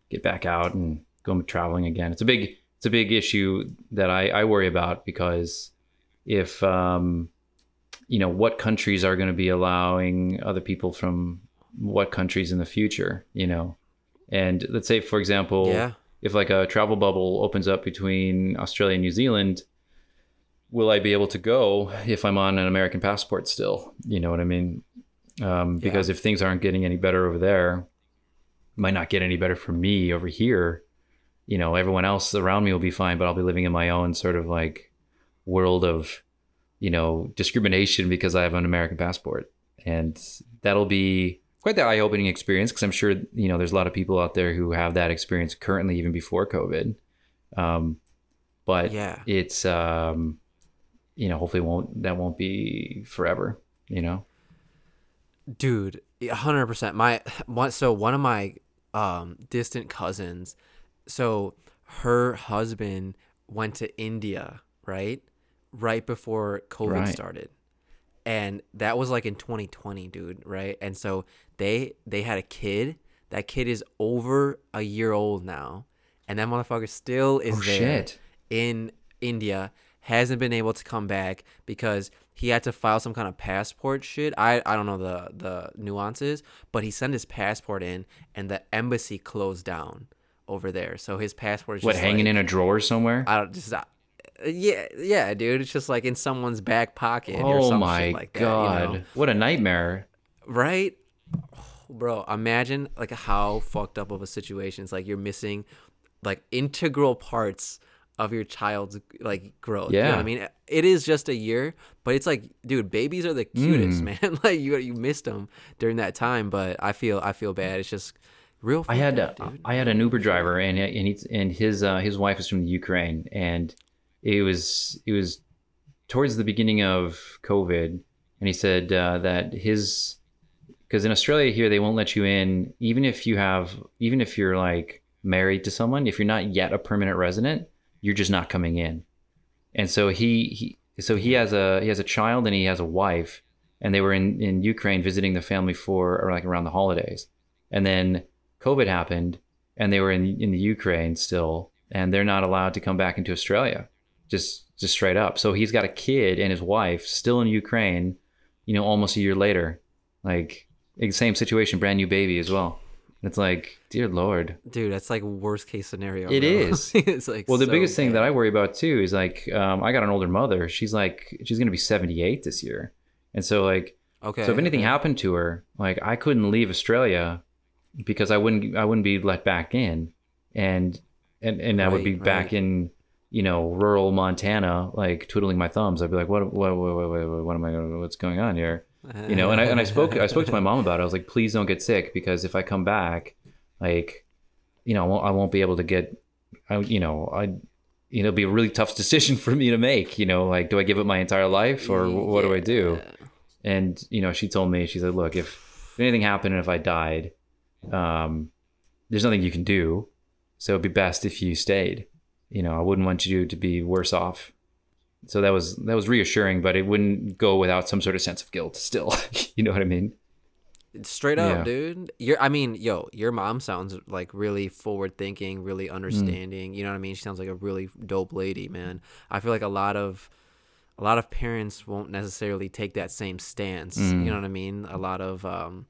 Speaker 1: get back out and go traveling again. It's a big it's a big issue that I, I worry about because if um, you know what countries are going to be allowing other people from what countries in the future. You know, and let's say for example,
Speaker 2: Yeah.
Speaker 1: if like a travel bubble opens up between Australia and New Zealand, will I be able to go if I'm on an American passport still? You know what I mean? Um, because if things aren't getting any better over there, might not get any better for me over here. You know, everyone else around me will be fine, but I'll be living in my own sort of like world of, you know, discrimination because I have an American passport, and that'll be quite the eye-opening experience because I'm sure you know there's a lot of people out there who have that experience currently, even before COVID. Um, but
Speaker 2: Yeah.
Speaker 1: it's um, you know, hopefully won't that won't be forever. You know,
Speaker 2: dude 100% my one so one of my um, distant cousins. So her husband went to India, right? Right before COVID
Speaker 1: Right.
Speaker 2: started. And that was like in 2020, dude, right? And so they they had a kid. That kid is over a year old now. And that motherfucker still is
Speaker 1: Oh,
Speaker 2: there
Speaker 1: shit.
Speaker 2: in India. Hasn't been able to come back because he had to file some kind of passport shit. I, I don't know the the nuances, but he sent his passport in and the embassy closed down over there. So his passport is
Speaker 1: What, hanging
Speaker 2: like,
Speaker 1: in a drawer somewhere?
Speaker 2: I don't just uh, yeah yeah dude. It's just like in someone's back pocket or
Speaker 1: oh my
Speaker 2: like that.
Speaker 1: god.
Speaker 2: You know?
Speaker 1: What a nightmare.
Speaker 2: right? (sighs) Bro, imagine like how fucked up of a situation. It's like you're missing like integral parts of your child's like growth. You know what
Speaker 1: Yeah.
Speaker 2: I mean? It is just a year, but it's like, dude, babies are the cutest,
Speaker 1: Mm. (laughs)
Speaker 2: man. like you you missed them during that time, but I feel I feel bad. It's just real
Speaker 1: I had
Speaker 2: dude.
Speaker 1: I had an Uber driver and and he's, and his uh, his wife is from the Ukraine and it was it was towards the beginning of COVID and he said uh, that his because in Australia here they won't let you in even if you have even if you're like married to someone if you're not yet a permanent resident you're just not coming in and so he, he so he has a he has a child and he has a wife and they were in in Ukraine visiting the family for or like around the holidays and then COVID happened and they were in in the Ukraine still and they're not allowed to come back into Australia just just straight up so he's got a kid and his wife still in Ukraine you know almost a year later like same situation brand new baby as well it's like dear lord
Speaker 2: dude, that's like worst case scenario.
Speaker 1: It
Speaker 2: bro.
Speaker 1: is. (laughs)
Speaker 2: it's like
Speaker 1: well, the
Speaker 2: so
Speaker 1: biggest thing that I worry about too is like um, I got an older mother. She's like she's gonna be seventy eight this year, and so like
Speaker 2: okay.
Speaker 1: so if anything
Speaker 2: okay.
Speaker 1: happened to her, like I couldn't leave Australia because I wouldn't I wouldn't be let back in, and and and I would be
Speaker 2: Right,
Speaker 1: back in you know rural Montana like twiddling my thumbs. I'd be like what what what what, what, what am I gonna, what's going on here? Uh-huh. You know, and I and I spoke I spoke to my mom about it. I was like, please don't get sick because if I come back, like, you know, I won't, I won't be able to get, I, you know, I, you know, it'll be a really tough (laughs) decision for me to make. You know, like, do I give up my entire life or what do I do? And you know, she told me, she said, look, if, if anything happened and if I died, um, there's nothing you can do. So it'd be best if you stayed. You know, I wouldn't want you to be worse off. So that was that was reassuring, but it wouldn't go without some sort of sense of guilt. Still, (laughs) you know what I mean?
Speaker 2: Straight up,
Speaker 1: Yeah.
Speaker 2: dude. You're I mean, yo, your mom sounds like really forward thinking, really
Speaker 1: Mm.
Speaker 2: understanding. You know what I mean? She sounds like a really dope lady, man. I feel like a lot of a lot of parents won't necessarily take that same stance. You
Speaker 1: Mm.
Speaker 2: know what I mean? A lot of um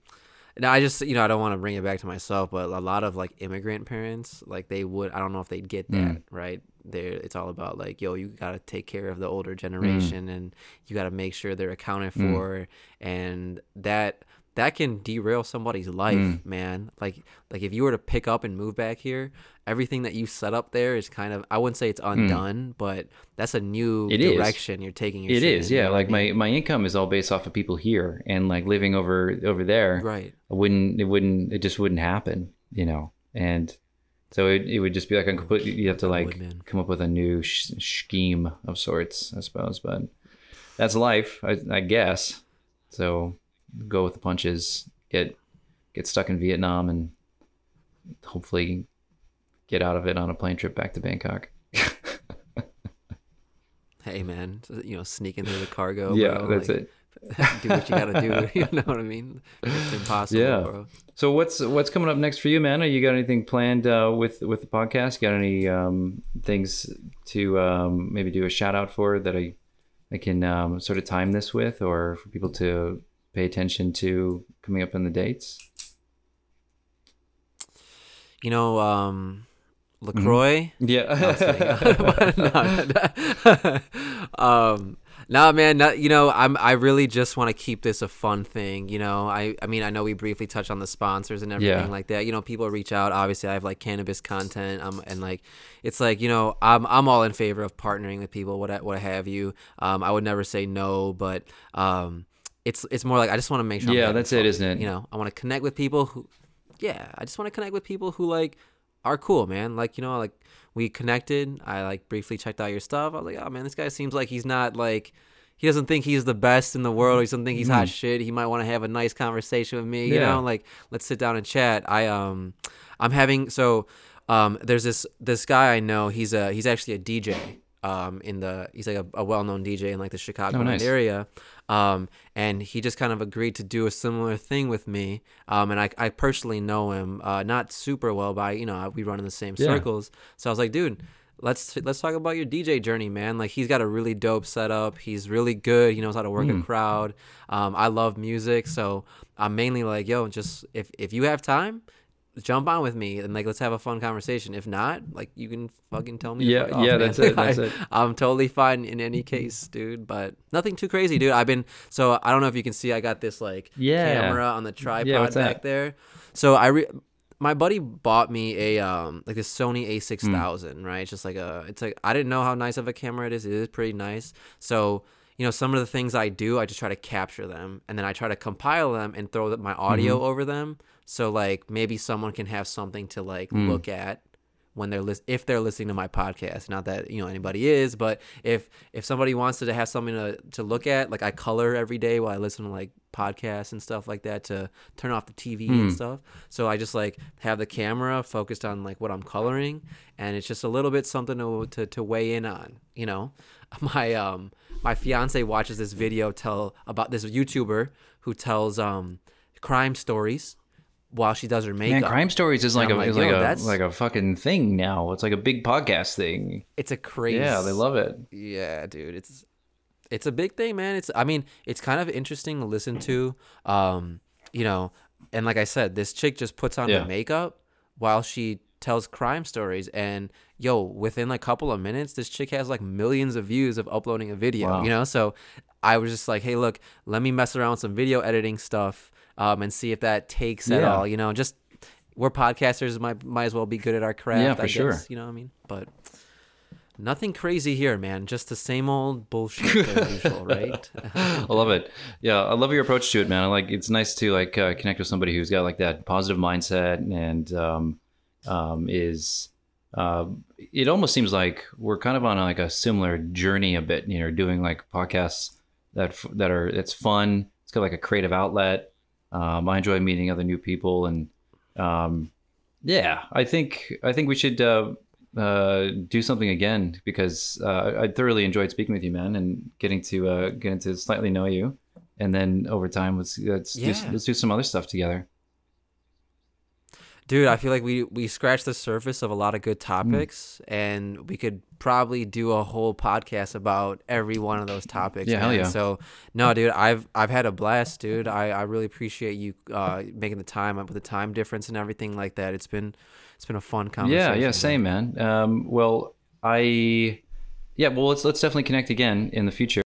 Speaker 2: now I just you know, I don't want to bring it back to myself, but a lot of like immigrant parents, like they would I don't know if they'd get that,
Speaker 1: Mm.
Speaker 2: right? They're it's all about like, yo, you gotta take care of the
Speaker 1: Mm.
Speaker 2: older generation and you gotta make sure they're accounted for and that that can derail somebody's life,
Speaker 1: Mm.
Speaker 2: man. Like like if you were to pick up and move back here, everything that you set up there is kind of I wouldn't say it's undone, but that's a new
Speaker 1: Mm. It is.
Speaker 2: direction you're taking your
Speaker 1: It is,
Speaker 2: in, you
Speaker 1: yeah.
Speaker 2: know what I
Speaker 1: Like my,
Speaker 2: mean?
Speaker 1: my income is all based off of people here, and like living over over there,
Speaker 2: right.
Speaker 1: I wouldn't it wouldn't it just wouldn't happen, you know. And so it, it would just be like a complete. You have to like
Speaker 2: would,
Speaker 1: come up with a new sh- scheme of sorts, I suppose. But that's life, I, I guess. So go with the punches. Get get stuck in Vietnam and hopefully get out of it on a plane trip back to Bangkok. (laughs)
Speaker 2: Hey man, you know, sneaking through the cargo.
Speaker 1: yeah,
Speaker 2: bro,
Speaker 1: that's
Speaker 2: like,
Speaker 1: it. (laughs)
Speaker 2: do what you gotta do. (laughs) You know what I mean? It's impossible,
Speaker 1: Yeah.
Speaker 2: bro.
Speaker 1: So what's what's coming up next for you, man? Are you got anything planned uh, with with the podcast? Got any um, things to um, maybe do a shout out for that I I can um, sort of time this with, or for people to pay attention to coming up in the dates?
Speaker 2: You know, um, Lacroix.
Speaker 1: Yeah.
Speaker 2: no, (laughs) (laughs) (laughs) um, nah, man. Not, you know, I'm. I really just want to keep this a fun thing. You know, I. I mean, I know we briefly touched on the sponsors and everything
Speaker 1: Yeah.
Speaker 2: like that. You know, people reach out. Obviously, I have like cannabis content. Um, and like, it's like you know, I'm. I'm all in favor of partnering with people. What. What have you. Um, I would never say no, but um, it's. It's more like I just want to make sure. I'm
Speaker 1: Yeah, that's it, isn't it?
Speaker 2: You know, I want to connect with people who. Yeah, I just want to connect with people who like are cool, man. Like, you know, like we connected. I like briefly checked out your stuff. I was like, oh man, this guy seems like he's not like he doesn't think he's the best in the world. He doesn't think he's hot
Speaker 1: Mm.
Speaker 2: shit. He might want to have a nice conversation with me.
Speaker 1: Yeah.
Speaker 2: You know, like let's sit down and chat. I um, I'm having so um, there's this this guy I know. He's a he's actually a DJ. Um, in the he's like a, a well known DJ in like the Chicago
Speaker 1: Oh, nice.
Speaker 2: area. Um, and he just kind of agreed to do a similar thing with me. Um, and I I personally know him uh not super well, but I, you know we run in the same
Speaker 1: Yeah.
Speaker 2: circles. So I was like, dude let's let's talk about your DJ journey, man. Like he's got a really dope setup. He's really good. He knows how to work a crowd. Um, I love music, so I'm mainly like, yo, just if if you have time, jump on with me and like let's have a fun conversation. If not, like you can fucking tell me.
Speaker 1: Yeah,
Speaker 2: off,
Speaker 1: yeah,
Speaker 2: man.
Speaker 1: that's it, that's
Speaker 2: I,
Speaker 1: it.
Speaker 2: I'm totally fine in any case, dude. But nothing too crazy, dude. I've been so I don't know if you can see. I got this like
Speaker 1: Yeah.
Speaker 2: camera on the tripod
Speaker 1: what's
Speaker 2: back
Speaker 1: that?
Speaker 2: there. So I re- my buddy bought me a um like this Sony A6000, right? It's just like a it's like I didn't know how nice of a camera it is. It is pretty nice. So, you know, some of the things I do, I just try to capture them and then I try to compile them and throw my audio mm-hmm. over them. So like maybe someone can have something to like mm. look at when they're lis- if they're listening to my podcast. Not that you know anybody is but if if somebody wants to have something to, to look at like i color every day while i listen to like podcasts and stuff like that to turn off the tv and stuff. So i just like have the camera focused on like what i'm coloring and it's just a little bit something to to, to weigh in on you know? (laughs) My um my fiance watches this video tell about this youtuber who tells um crime stories while she does her makeup
Speaker 1: Man, crime stories is like a
Speaker 2: like,
Speaker 1: is like a
Speaker 2: that's-
Speaker 1: like a fucking thing now. It's like a big podcast thing.
Speaker 2: it's a crazy
Speaker 1: Yeah, they love it.
Speaker 2: Yeah, dude, it's it's a big thing, man. It's I mean, it's kind of interesting to listen to. Um, you know, and like I said, this chick just puts on
Speaker 1: Yeah.
Speaker 2: her makeup while she tells crime stories and yo, within like a couple of minutes, this chick has like millions of views of uploading a video,
Speaker 1: Wow.
Speaker 2: you know? So I was just like, "Hey, look, let me mess around with some video editing stuff um and see if that takes at all, you know, just we're podcasters might might as well be good at our craft,
Speaker 1: Yeah, for
Speaker 2: I
Speaker 1: sure.
Speaker 2: guess, you know what I mean? But Nothing crazy here, man. Just the same old bullshit (laughs) as usual, right?
Speaker 1: I love it. Yeah, I love your approach to it, man. I like it's nice to like uh, connect with somebody who's got like that positive mindset and um, um, is. Uh, it almost seems like we're kind of on like a similar journey a bit. You know, doing like podcasts that that are it's fun. It's got like a creative outlet. Um, I enjoy meeting other new people, and um, yeah, I think I think we should uh, uh, do something again because uh, I thoroughly enjoyed speaking with you, man, and getting to uh, getting to slightly know you, and then over time, let's let's do, let's do some other stuff together.
Speaker 2: Dude, I feel like we we scratched the surface of a lot of good topics, and we could probably do a whole podcast about every one of those topics.
Speaker 1: Yeah, hell yeah.
Speaker 2: So, no, dude, I've I've had a blast, dude. I, I really appreciate you uh, making the time up with the time difference and everything like that. It's been it's been a fun conversation.
Speaker 1: Yeah, yeah, same, man. Um, well, I, yeah, well, let's let's definitely connect again in the future.